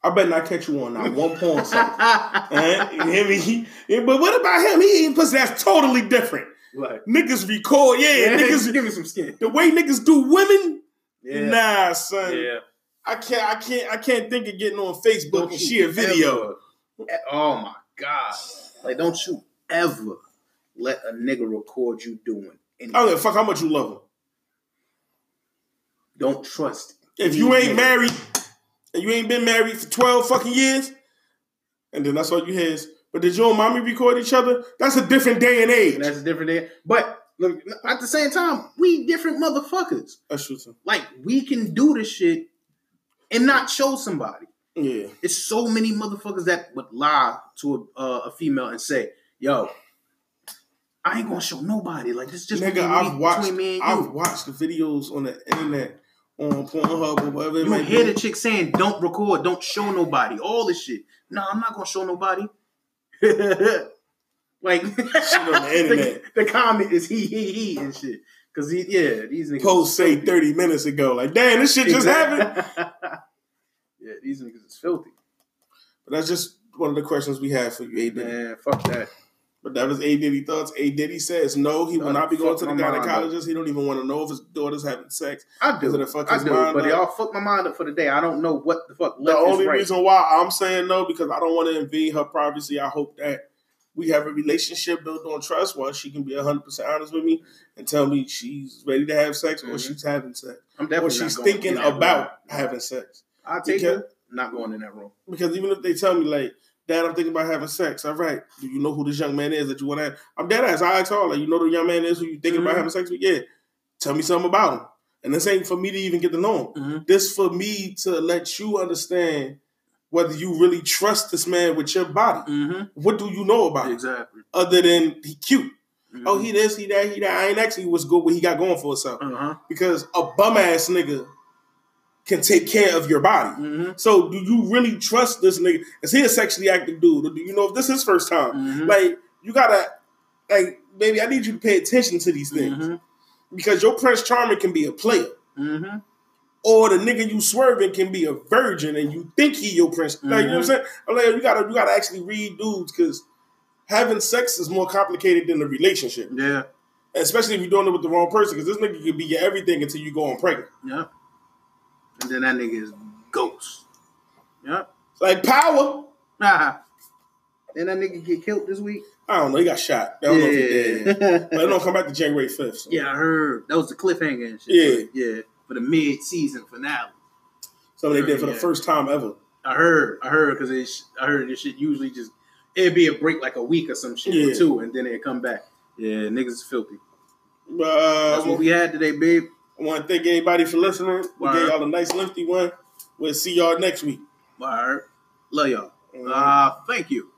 I bet not catch you on that one porn site. Alright? You hear me? Yeah, but what about him? He eating pussy. That's totally different. Like, Niggas record, yeah, yeah, niggas. give me some skin. The way niggas do women, Yeah, nah, son. yeah. I can't, I can't, I can't think of getting on Facebook and share video. Ever. Oh my god! Like, don't you ever let a nigga record you doing anything. I don't give a fuck how much you love him. Don't trust. If you ain't married and you ain't been married for 12 fucking years, and then that's all you hear is, but did you and mommy record each other? That's a different day and age. that's a different day. But look, at the same time, we different motherfuckers. That's true too. Like, we can do this shit and not show somebody. Yeah. It's so many motherfuckers that would lie to a, uh, a female and say, "Yo, I ain't gonna show nobody. Like this, just Nigga, between, I've watched and I've watched the videos on the internet on Pornhub or whatever You hear be. the chick saying, "Don't record, don't show nobody." All this shit. No, I'm not gonna show nobody. like on the internet. the, comment is he he he and shit. Cause he yeah these niggas Post say 30 minutes ago. Like, damn, this shit just happened. yeah, these niggas is filthy. But that's just one of the questions we have for you, A Man, fuck that. But that was A Diddy thoughts. A Diddy says no, he will not be going to the gynecologist. He don't even want to know if his daughter's having sex. I do. It fuck I do, mind but up? y'all fucked my mind up for the day. I don't know what the fuck The only right. reason why I'm saying no because I don't want to invade her privacy. I hope that we have a relationship built on trust where she can be 100% honest with me and tell me she's ready to have sex or Mhm. she's having sex I'm or she's thinking about room. having sex. I take Because- her. Not going in that room. Because even if they tell me like, Dad, I'm thinking about having sex. All right. Do you know who this young man is that you want to have? I'm dead ass. I ask her, like, you know the young man is who you thinking about Mhm. having sex with? Yeah. Tell me something about him. And this ain't for me to even get to know him. Mhm. This for me to let you understand whether you really trust this man with your body. Mm-hmm. What do you know about him? Exactly. Other than he cute. Mhm. Oh, he this, he that, he that. I ain't actually what's good what he got going for himself. Uh-huh. Because a bum ass nigga can take care of your body. Mm-hmm. So do you really trust this nigga? Is he a sexually active dude? Or do you know if this is his first time? Mhm. Like, you gotta like, baby, I need you to pay attention to these things. Mhm. Because your Prince Charming can be a player. Mm-hmm. Or the nigga you swerving can be a virgin and you think he your prince. Like, you know what I'm saying? I'm like, you gotta you gotta actually read dudes because having sex is more complicated than a relationship. Yeah. Especially if you're doing it with the wrong person, because this nigga can be your everything until you go on pregnant. Yep. And then that nigga is ghost. Yep. It's like power. Ah, Didn't that nigga get killed this week? I don't know. He got shot. I don't know if he. But it don't come back to January fifth. So. yeah, I heard that was the cliffhanger and shit. Yeah. yeah, for the mid season finale. So they did for the Yeah. first time ever. I heard, I heard because I heard this shit usually just it'd be a break like a week or some shit Yeah. or two, and then it'd come back. Yeah, niggas is filthy. Uh, That's what we had today, babe. I want to thank everybody for listening. We Word. gave y'all a nice lengthy one. We'll see y'all next week. Word. Love y'all. Uh, thank you.